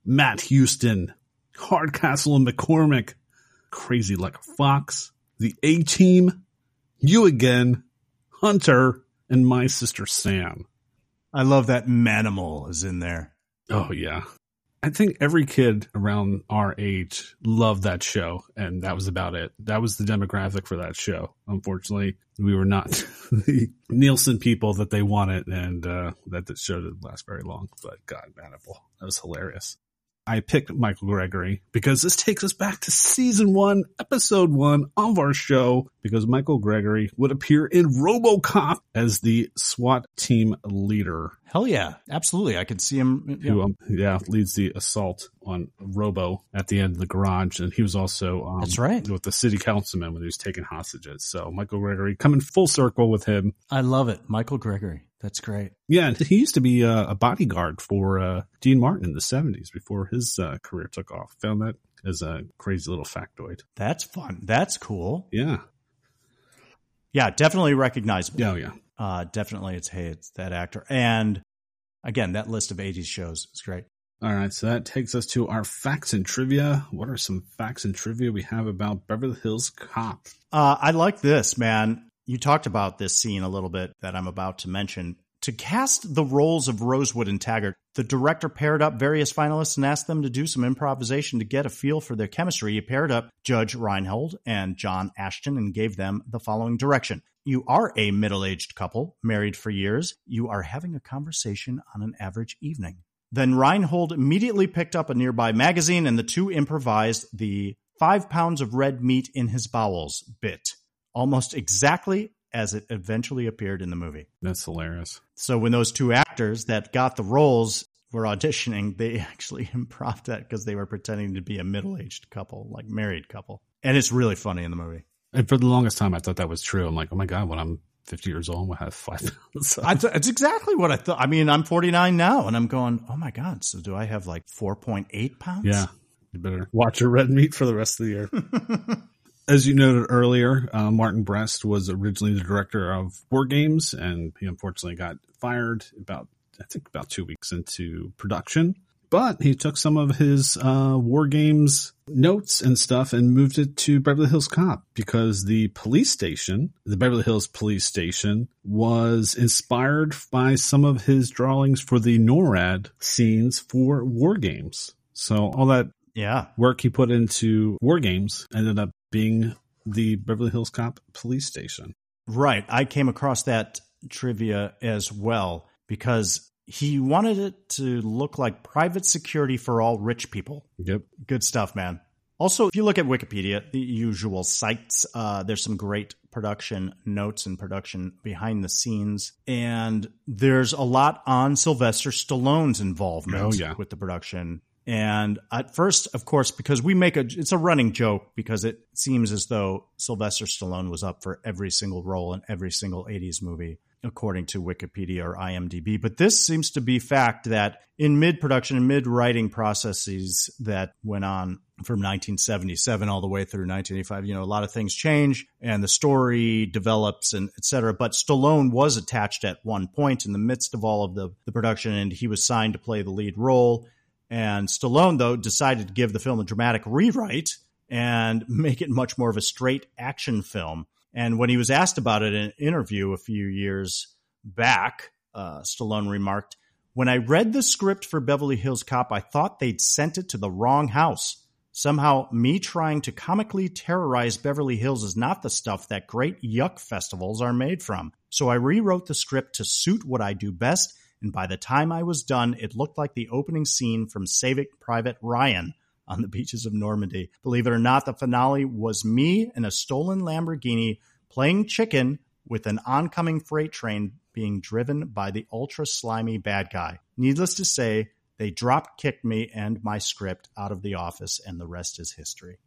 Matt Houston, Hardcastle and McCormick, Crazy Like a Fox, The A Team, You Again, Hunter, and My Sister Sam. I love that Manimal is in there. Oh, yeah. I think every kid around our age loved that show, and that was about it. That was the demographic for that show. Unfortunately, we were not the Nielsen people that they wanted, and uh, that the show didn't last very long. But God, Manimal, that was hilarious. I picked Michael Gregory because this takes us back to season one, episode one of our show, because Michael Gregory would appear in Robocop as the SWAT team leader. Hell yeah, absolutely. I could see him. Yeah. Who, um, yeah, leads the assault on Robo at the end of the garage, and he was also um, that's right with the city councilman when he was taking hostages. So Michael Gregory coming full circle with him. I love it, Michael Gregory. That's great. Yeah, he used to be a, a bodyguard for uh, Dean Martin in the '70s before his uh, career took off. Found that as a crazy little factoid. That's fun. That's cool. Yeah. Yeah, definitely recognizable. Yeah, oh, yeah. Uh, definitely, it's hey, it's that actor. And again, that list of '80s shows is great. All right, so that takes us to our facts and trivia. What are some facts and trivia we have about Beverly Hills Cop? Uh, I like this, man you talked about this scene a little bit that I'm about to mention. To cast the roles of Rosewood and Taggart, the director paired up various finalists and asked them to do some improvisation to get a feel for their chemistry. He paired up Judge Reinhold and John Ashton and gave them the following direction. You are a middle aged couple, married for years. You are having a conversation on an average evening. Then Reinhold immediately picked up a nearby magazine and the two improvised the five pounds of red meat in his bowels bit almost exactly as it eventually appeared in the movie. That's hilarious. So when those two actors that got the roles were auditioning, they actually improv that because they were pretending to be a middle-aged couple, like married couple. And it's really funny in the movie. And for the longest time, I thought that was true. I'm like, oh my god, when I'm 50 years old, we'll have five pounds. it's exactly what I thought. I mean, I'm 49 now, and I'm going, oh my god, so do I have like 4.8 pounds? Yeah, you better watch your red meat for the rest of the year. As you noted earlier, uh, Martin Brest was originally the director of War Games, and he unfortunately got fired about, I think, about two weeks into production. But he took some of his uh, War Games notes and stuff and moved it to Beverly Hills Cop because the police station, the Beverly Hills Police Station, was inspired by some of his drawings for the NORAD scenes for War Games. So all that yeah. work he put into War Games ended up being the Beverly Hills Cop police station. Right. I came across that trivia as well because he wanted it to look like private security for all rich people. Yep. Good stuff, man. Also, if you look at Wikipedia, the usual sites, uh, there's some great production notes and production behind the scenes. And there's a lot on Sylvester Stallone's involvement oh, yeah. with the production. And at first, of course, because we make a, it's a running joke because it seems as though Sylvester Stallone was up for every single role in every single 80s movie, according to Wikipedia or IMDb. But this seems to be fact that in mid production and mid writing processes that went on from 1977 all the way through 1985, you know, a lot of things change and the story develops and et cetera. But Stallone was attached at one point in the midst of all of the, the production and he was signed to play the lead role and Stallone, though, decided to give the film a dramatic rewrite and make it much more of a straight action film. And when he was asked about it in an interview a few years back, uh, Stallone remarked, When I read the script for Beverly Hills Cop, I thought they'd sent it to the wrong house. Somehow, me trying to comically terrorize Beverly Hills is not the stuff that great yuck festivals are made from. So I rewrote the script to suit what I do best and by the time I was done, it looked like the opening scene from Saving Private Ryan on the beaches of Normandy. Believe it or not, the finale was me in a stolen Lamborghini playing chicken with an oncoming freight train being driven by the ultra slimy bad guy. Needless to say, they drop kicked me and my script out of the office, and the rest is history.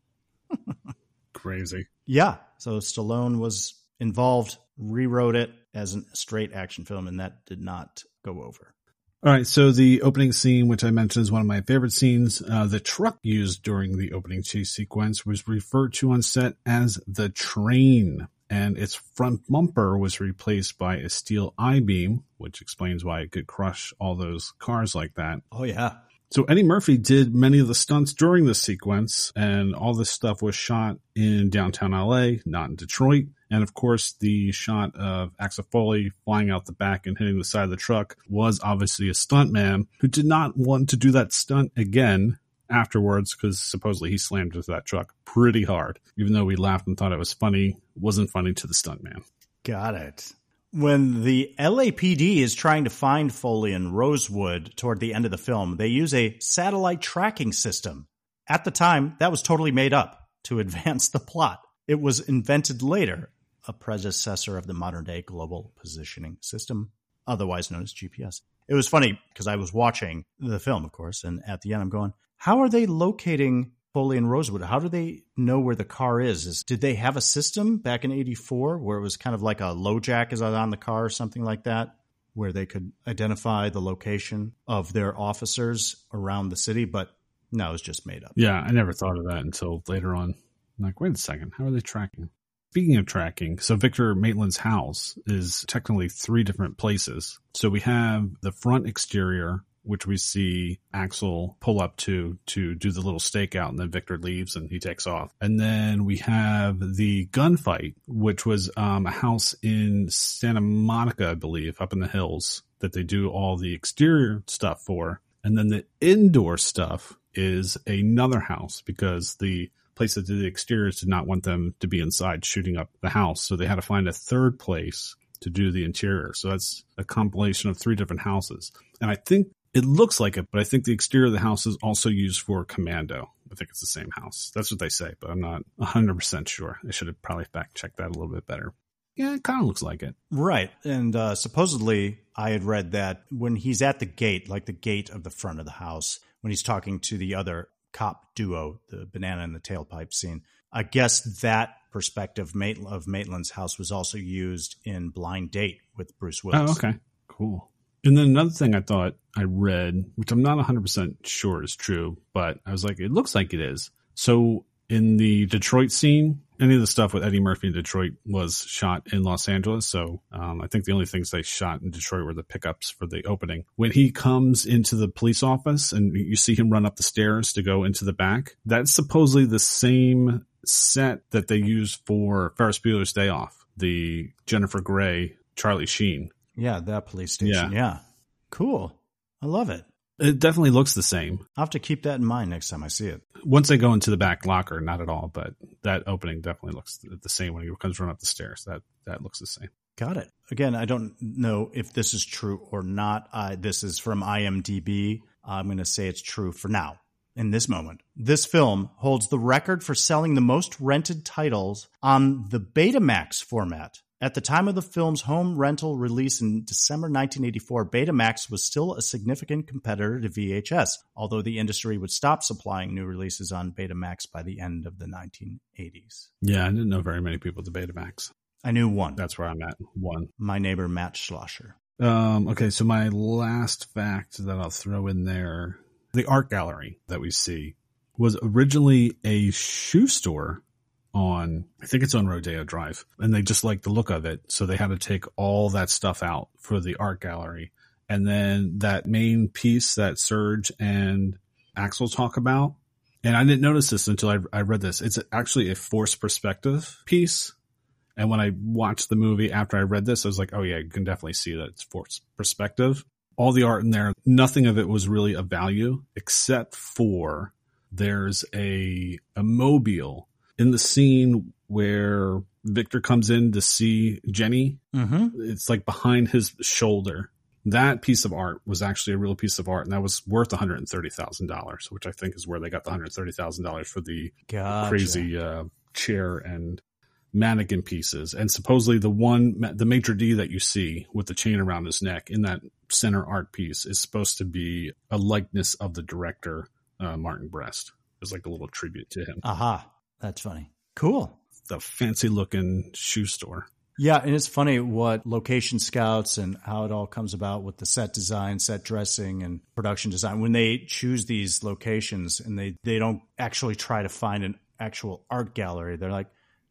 Crazy. Yeah. So Stallone was involved, rewrote it as a straight action film, and that did not go over. All right, so the opening scene, which I mentioned is one of my favorite scenes, uh, the truck used during the opening chase sequence was referred to on set as the train, and its front bumper was replaced by a steel I beam, which explains why it could crush all those cars like that. Oh, yeah. So Eddie Murphy did many of the stunts during the sequence, and all this stuff was shot in downtown LA, not in Detroit. And of course, the shot of Axel Foley flying out the back and hitting the side of the truck was obviously a stuntman who did not want to do that stunt again afterwards because supposedly he slammed into that truck pretty hard. Even though we laughed and thought it was funny, wasn't funny to the stuntman. Got it. When the LAPD is trying to find Foley and Rosewood toward the end of the film, they use a satellite tracking system. At the time, that was totally made up to advance the plot. It was invented later, a predecessor of the modern day global positioning system, otherwise known as GPS. It was funny because I was watching the film, of course, and at the end I'm going, how are they locating Foley and Rosewood? How do they know where the car is? is did they have a system back in 84 where it was kind of like a LoJack is on the car or something like that? Where they could identify the location of their officers around the city, but no, it was just made up. Yeah, I never thought of that until later on. I'm like, wait a second, how are they tracking? Speaking of tracking, so Victor Maitland's house is technically three different places. So we have the front exterior, which we see Axel pull up to to do the little stakeout, and then Victor leaves and he takes off. And then we have the gunfight, which was um, a house in Santa Monica, I believe, up in the hills that they do all the exterior stuff for. And then the indoor stuff is another house because the place that did the exteriors did not want them to be inside shooting up the house. So they had to find a third place to do the interior. So that's a compilation of three different houses. And I think it looks like it, but I think the exterior of the house is also used for commando. I think it's the same house. That's what they say, but I'm not 100% sure. I should have probably fact checked that a little bit better. Yeah, it kind of looks like it. Right. And uh, supposedly, I had read that when he's at the gate, like the gate of the front of the house, when he's talking to the other cop duo, the banana and the tailpipe scene. I guess that perspective of Maitland's house was also used in Blind Date with Bruce Willis. Oh, okay. Cool. And then another thing I thought I read, which I'm not 100% sure is true, but I was like, it looks like it is. So in the Detroit scene, any of the stuff with Eddie Murphy in Detroit was shot in Los Angeles. So um, I think the only things they shot in Detroit were the pickups for the opening. When he comes into the police office and you see him run up the stairs to go into the back, that's supposedly the same set that they used for Ferris Bueller's Day Off, the Jennifer Grey, Charlie Sheen. Yeah, that police station. Yeah. yeah. Cool. I love it. It definitely looks the same. I'll have to keep that in mind next time I see it. Once they go into the back locker, not at all, but that opening definitely looks the same when he comes running up the stairs. That that looks the same. Got it. Again, I don't know if this is true or not. Uh, this is from IMDb. I'm going to say it's true for now. In this moment, this film holds the record for selling the most rented titles on the Betamax format at the time of the film's home rental release in December 1984, Betamax was still a significant competitor to VHS, although the industry would stop supplying new releases on Betamax by the end of the 1980s. Yeah, I didn't know very many people at Betamax. I knew one. That's where I'm at. One. My neighbor, Matt Schlosser. Um, okay, so my last fact that I'll throw in there the art gallery that we see was originally a shoe store on, I think it's on Rodeo Drive, and they just like the look of it. So they had to take all that stuff out for the art gallery. And then that main piece that Serge and Axel talk about, and I didn't notice this until I, I read this. It's actually a forced perspective piece. And when I watched the movie after I read this, I was like, oh yeah, you can definitely see that it's forced perspective. All the art in there, nothing of it was really of value except for there's a, a mobile in the scene where Victor comes in to see Jenny, mm-hmm. it's like behind his shoulder. That piece of art was actually a real piece of art, and that was worth one hundred and thirty thousand dollars, which I think is where they got the hundred thirty thousand dollars for the gotcha. crazy uh, chair and mannequin pieces. And supposedly the one, the maitre d that you see with the chain around his neck in that center art piece is supposed to be a likeness of the director uh, Martin Brest. It's like a little tribute to him. Aha. That's funny. Cool. The fancy looking shoe store. Yeah, and it's funny what location scouts and how it all comes about with the set design, set dressing, and production design. When they choose these locations and they, they don't actually try to find an actual art gallery, they're like,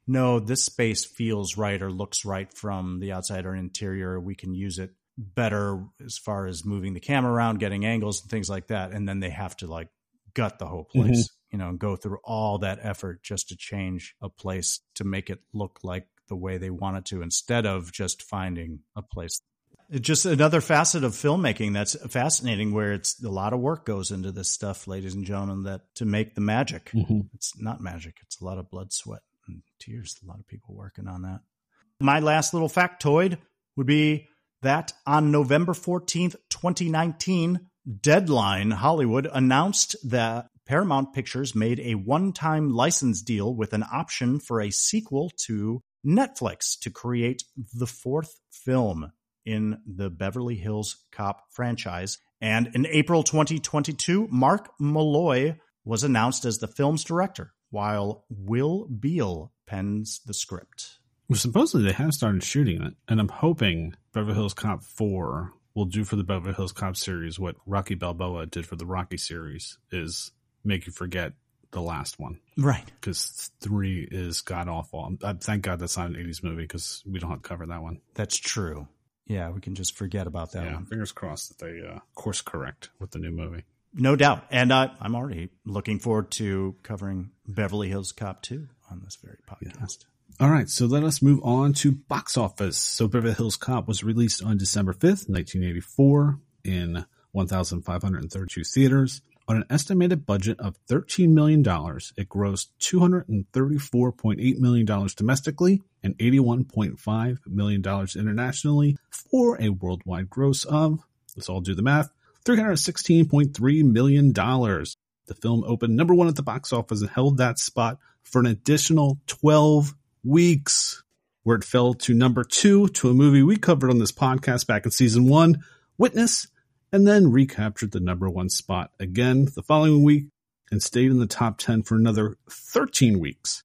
no, this space feels right or looks right from the outside or interior. We can use it better as far as moving the camera around, getting angles and things like that. And then they have to like gut the whole place. Mm-hmm you know, and go through all that effort just to change a place to make it look like the way they want it to instead of just finding a place. It's just another facet of filmmaking that's fascinating where it's a lot of work goes into this stuff, ladies and gentlemen, that to make the magic. Mm-hmm. It's not magic. It's a lot of blood, sweat, and tears. A lot of people working on that. My last little factoid would be that on November 14th, 2019, Deadline Hollywood announced that Paramount Pictures made a one time license deal with an option for a sequel to Netflix to create the fourth film in the Beverly Hills Cop franchise. And in April 2022, Mark Molloy was announced as the film's director, while Will Beall pens the script. Well, supposedly they have started shooting it, and I'm hoping Beverly Hills Cop 4 will do for the Beverly Hills Cop series what Rocky Balboa did for the Rocky series is make you forget the last one. Right. Because three is god awful. Thank God that's not an 80s movie because we don't have to cover that one. That's true. Yeah, we can just forget about that yeah, one. Fingers crossed that they uh, course correct with the new movie. No doubt. And uh, I'm already looking forward to covering Beverly Hills Cop 2 on this very podcast. Yeah. All right, so let us move on to box office. So Beverly Hills Cop was released on December 5th, 1984 in 1,532 theaters. On an estimated budget of $13 million, it grossed $234.8 million domestically and $81.5 million internationally for a worldwide gross of, let's all do the math, $316.3 million. The film opened number one at the box office and held that spot for an additional 12 weeks, where it fell to number two to a movie we covered on this podcast back in season one, Witness, and then recaptured the number one spot again the following week and stayed in the top 10 for another 13 weeks.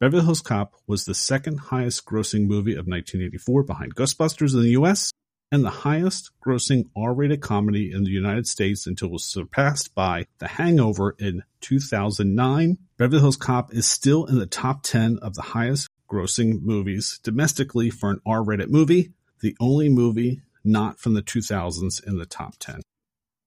Beverly Hills Cop was the second highest grossing movie of 1984 behind Ghostbusters in the US and the highest grossing R rated comedy in the United States until it was surpassed by The Hangover in 2009. Beverly Hills Cop is still in the top 10 of the highest grossing movies domestically for an R rated movie, the only movie not from the 2000s in the top 10.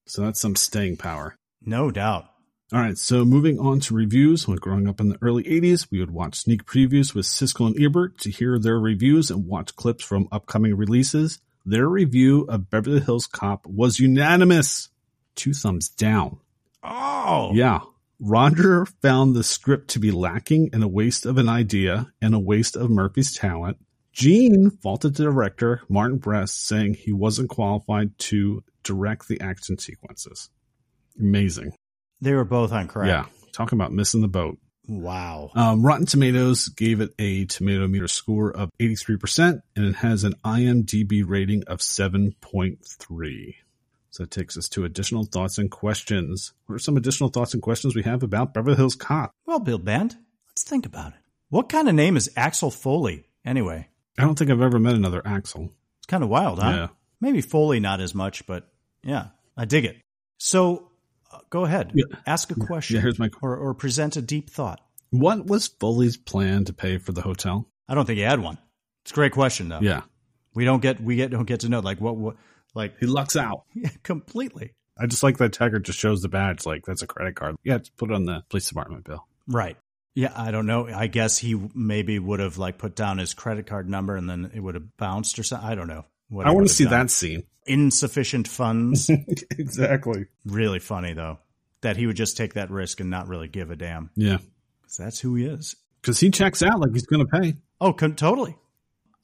So that's some staying power. No doubt. All right, so moving on to reviews. When growing up in the early 80s, we would watch sneak previews with Siskel and Ebert to hear their reviews and watch clips from upcoming releases. Their review of Beverly Hills Cop was unanimous. Two thumbs down. Oh. Yeah. Roger found the script to be lacking and a waste of an idea and a waste of Murphy's talent. Gene faulted the director, Martin Brest, saying he wasn't qualified to direct the action sequences. Amazing. They were both on crack. Yeah. Talking about missing the boat. Wow. Um, Rotten Tomatoes gave it a tomato meter score of 83%, and it has an IMDb rating of 7.3. So that takes us to additional thoughts and questions. What are some additional thoughts and questions we have about Beverly Hills Cop? Well, Bill Band, let's think about it. What kind of name is Axel Foley, anyway? I don't think I've ever met another Axel. It's kind of wild, huh? Yeah. Maybe Foley not as much, but yeah, I dig it. So uh, go ahead, Yeah. ask a question Yeah, here's my or, or present a deep thought. What was Foley's plan to pay for the hotel? I don't think he had one. It's a great question, though. Yeah. We don't get we get don't get to know like what what like He lucks out. yeah, completely I just like that Taggart just shows the badge like that's a credit card. Yeah, just put it on the police department bill. right. Yeah, I don't know. I guess he maybe would have like put down his credit card number and then it would have bounced or something. I don't know. I want to see done. that scene. insufficient funds. exactly. really funny though that he would just take that risk and not really give a damn Yeah. because that's who he is. Because he checks out like he's going to pay. Oh, totally.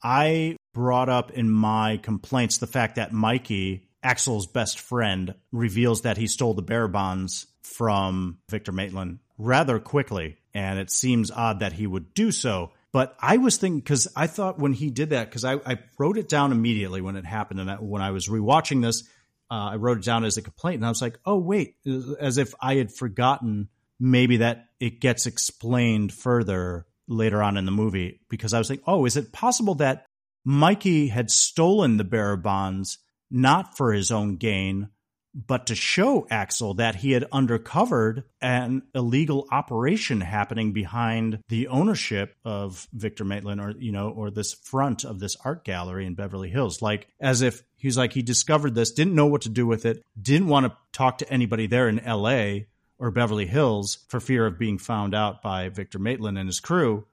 I brought up in my complaints the fact that Mikey, Axel's best friend, reveals that he stole the bearer bonds from Victor Maitland rather quickly. And it seems odd that he would do so. But I was thinking, because I thought when he did that, because I, I wrote it down immediately when it happened. And I, when I was rewatching this, uh, I wrote it down as a complaint. And I was like, oh, wait, as if I had forgotten maybe that it gets explained further later on in the movie because I was like, oh, is it possible that Mikey had stolen the bearer bonds not for his own gain, but to show Axel that he had undercovered an illegal operation happening behind the ownership of Victor Maitland or, you know, or this front of this art gallery in Beverly Hills. Like, as if he's like, he discovered this, didn't know what to do with it, didn't want to talk to anybody there in LA or Beverly Hills for fear of being found out by Victor Maitland and his crew,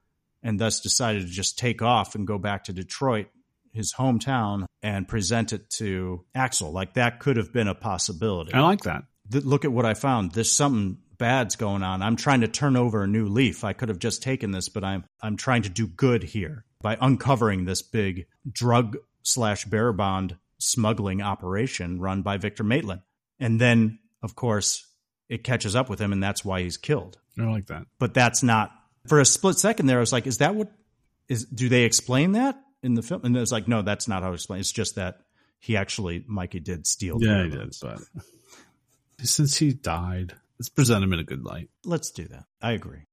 and thus decided to just take off and go back to Detroit, his hometown, and present it to Axel. Like that could have been a possibility. I like that. Th- look at what I found. There's something bad's going on. I'm trying to turn over a new leaf. I could have just taken this, but I'm I'm trying to do good here by uncovering this big drug slash bearer bond smuggling operation run by Victor Maitland. And then, of course, it catches up with him, and that's why he's killed. I like that. But that's not for a split second there. I was like, is that what is? Do they explain that in the film? And it's like, no, that's not how it's explained. It's just that he actually, Mikey did steal. the Yeah, he did. But since he died, let's present him in a good light. Let's do that. I agree.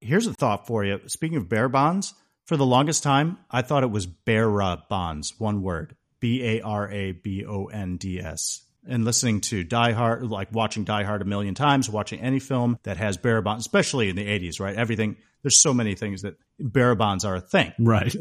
Here's a thought for you. Speaking of bear bonds, for the longest time, I thought it was bearer bonds, one word, B A R A B O N D S. And listening to Die Hard, like watching Die Hard a million times, watching any film that has bearer bonds, especially in the 80s, right? Everything, there's so many things that bearer bonds are a thing. Right.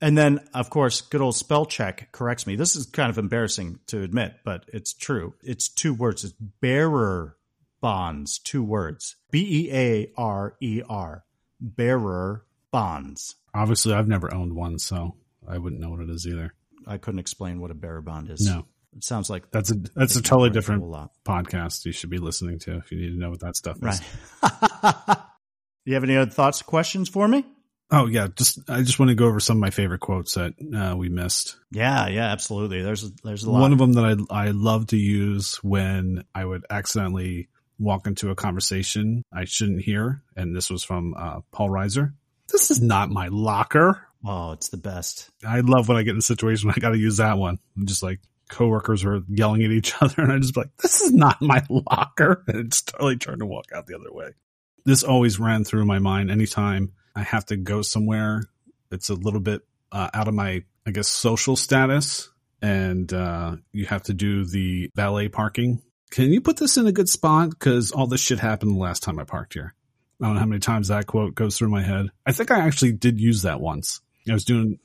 And then, of course, good old spell check corrects me. This is kind of embarrassing to admit, but it's true. It's two words. It's bearer bonds, two words. B E A R E R. Bearer bonds. Obviously, I've never owned one, so I wouldn't know what it is either. I couldn't explain what a bearer bond is. No, It sounds like that's a that's a totally different lot. podcast you should be listening to if you need to know what that stuff is. Right. you have any other thoughts, questions for me? Oh yeah, just I just want to go over some of my favorite quotes that uh, we missed. Yeah, yeah, absolutely. There's there's a lot. One of them that I I love to use when I would accidentally walk into a conversation I shouldn't hear, and this was from uh, Paul Reiser. This is not my locker. oh, it's the best. I love when I get in a situation where I got to use that one. I'm just like coworkers are yelling at each other, and I just be like, "This is not my locker," and it's totally trying to walk out the other way. This always ran through my mind anytime I have to go somewhere. It's a little bit uh, out of my, I guess, social status, and uh, you have to do the valet parking. Can you put this in a good spot? Because all this shit happened the last time I parked here. I don't know how many times that quote goes through my head. I think I actually did use that once. I was doing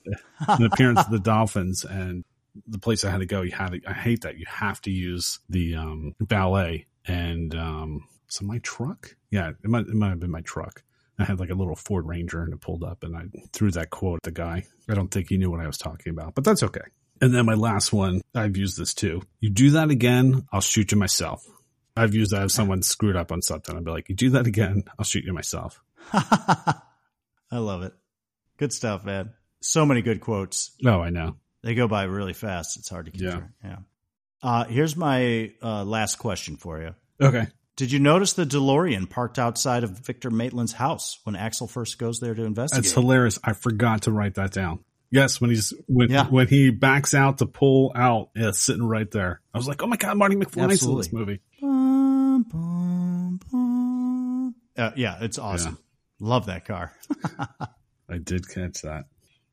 an appearance at the Dolphins, and the place I had to go, you had to, I hate that you have to use the um, valet. And um, so my truck, yeah, it might it might have been my truck. I had like a little Ford Ranger, and it pulled up, and I threw that quote at the guy. I don't think he knew what I was talking about, but that's okay. And then my last one, I've used this too. You do that again, I'll shoot you myself. I've used that if someone screwed up on something. I'd be like, you do that again, I'll shoot you myself. I love it. Good stuff, man. So many good quotes. Oh, I know. They go by really fast. It's hard to keep Yeah. track. Yeah. Uh, here's my uh, last question for you. Okay. Did you notice the DeLorean parked outside of Victor Maitland's house when Axel first goes there to investigate? That's hilarious. I forgot to write that down. Yes, when he's when Yeah. when he backs out to pull out, yeah, it's sitting right there. I was like, oh my god, Marty McFly's in this movie. Bum, bum, bum. Uh, yeah, it's awesome. Love that car. I did catch that.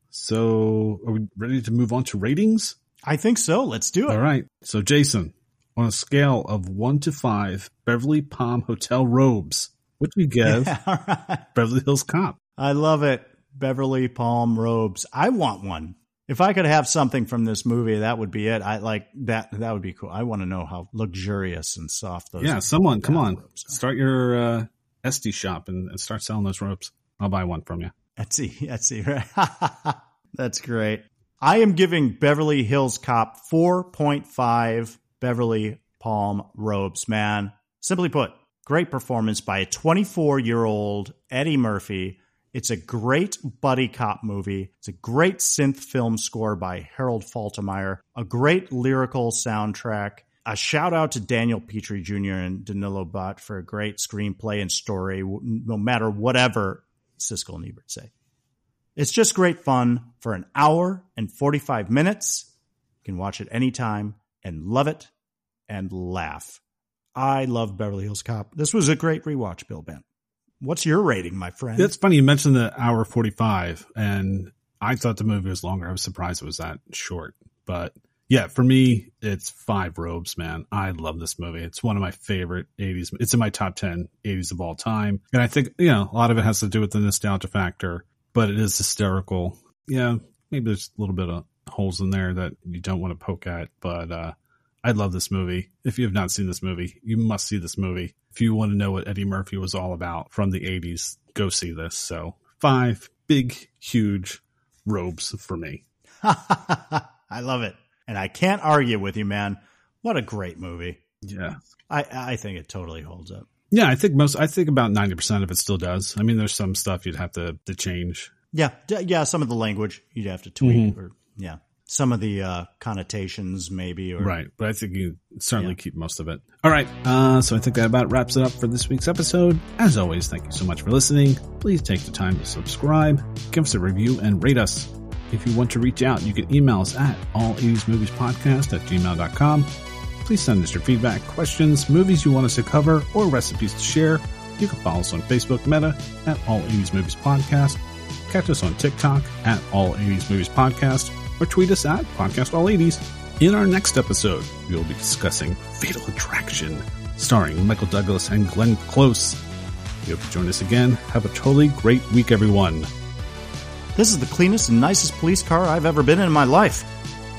So, are we ready to move on to ratings? I think so. Let's do it. All right. So, Jason, on a scale of one to five, Beverly Palm Hotel robes, what do you give Yeah, right. Beverly Hills Cop? I love it. Beverly Palm robes. I want one. If I could have something from this movie, that would be it. I like that. That would be cool. I want to know how luxurious and soft those. yeah, someone, come on, robes start your uh, Esty shop and, and start selling those robes. I'll buy one from you. Etsy, Etsy, right? That's great. I am giving Beverly Hills Cop 4.5 Beverly Palm robes, man. Simply put, great performance by a 24 year old Eddie Murphy. It's a great buddy cop movie. It's a great synth film score by Harold Faltermeyer, a great lyrical soundtrack. A shout out to Daniel Petrie Jr. and Danilo Bach for a great screenplay and story, no matter whatever Siskel and Ebert say. It's just great fun for an hour and 45 minutes. You can watch it anytime and love it and laugh. I love Beverly Hills Cop. This was a great rewatch, Bill Bent. What's your rating, my friend? It's funny you mentioned the hour 45 and I thought the movie was longer. I was surprised it was that short, but yeah, for me, it's five robes, man. I love this movie. It's one of my favorite 80s. It's in my top 10 80s of all time. And I think, you know, a lot of it has to do with the nostalgia factor, but it is hysterical. Yeah, maybe there's a little bit of holes in there that you don't want to poke at, but, uh, I love this movie. If you have not seen this movie, you must see this movie. If you want to know what Eddie Murphy was all about from the 80s, go see this. So, five big, huge robes for me. I love it. And I can't argue with you, man. What a great movie. Yeah. I, I think it totally holds up. Yeah, I think most, I think about 90% of it still does. I mean, there's some stuff you'd have to, to change. Yeah. d- Yeah. Some of the language you'd have to tweak Mhm. or, yeah. Some of the uh, connotations, maybe. Or, right, but I think you certainly yeah. keep most of it. All right, uh, so I think that about wraps it up for this week's episode. As always, thank you so much for listening. Please take the time to subscribe, give us a review, and rate us. If you want to reach out, you can email us at all80smoviespodcast at gmail.com. Please send us your feedback, questions, movies you want us to cover, or recipes to share. You can follow us on Facebook Meta at All 80s Movies Podcast, catch us on TikTok at All 80s Movies Podcast, or tweet us at Podcast All 80s. In our next episode, we will be discussing Fatal Attraction, starring Michael Douglas and Glenn Close. We hope you join us again. Have a totally great week, everyone. This is the cleanest and nicest police car I've ever been in in my life.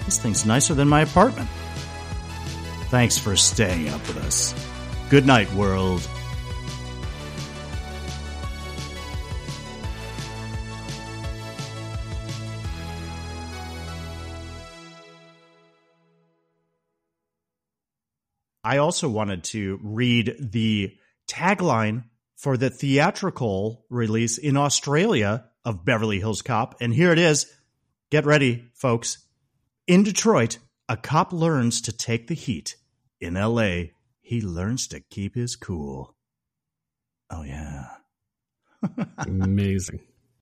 This thing's nicer than my apartment. Thanks for staying up with us. Good night, world. I also wanted to read the tagline for the theatrical release in Australia of Beverly Hills Cop. And here it is. Get ready, folks. In Detroit, a cop learns to take the heat. In LA, he learns to keep his cool. Oh, yeah. Amazing.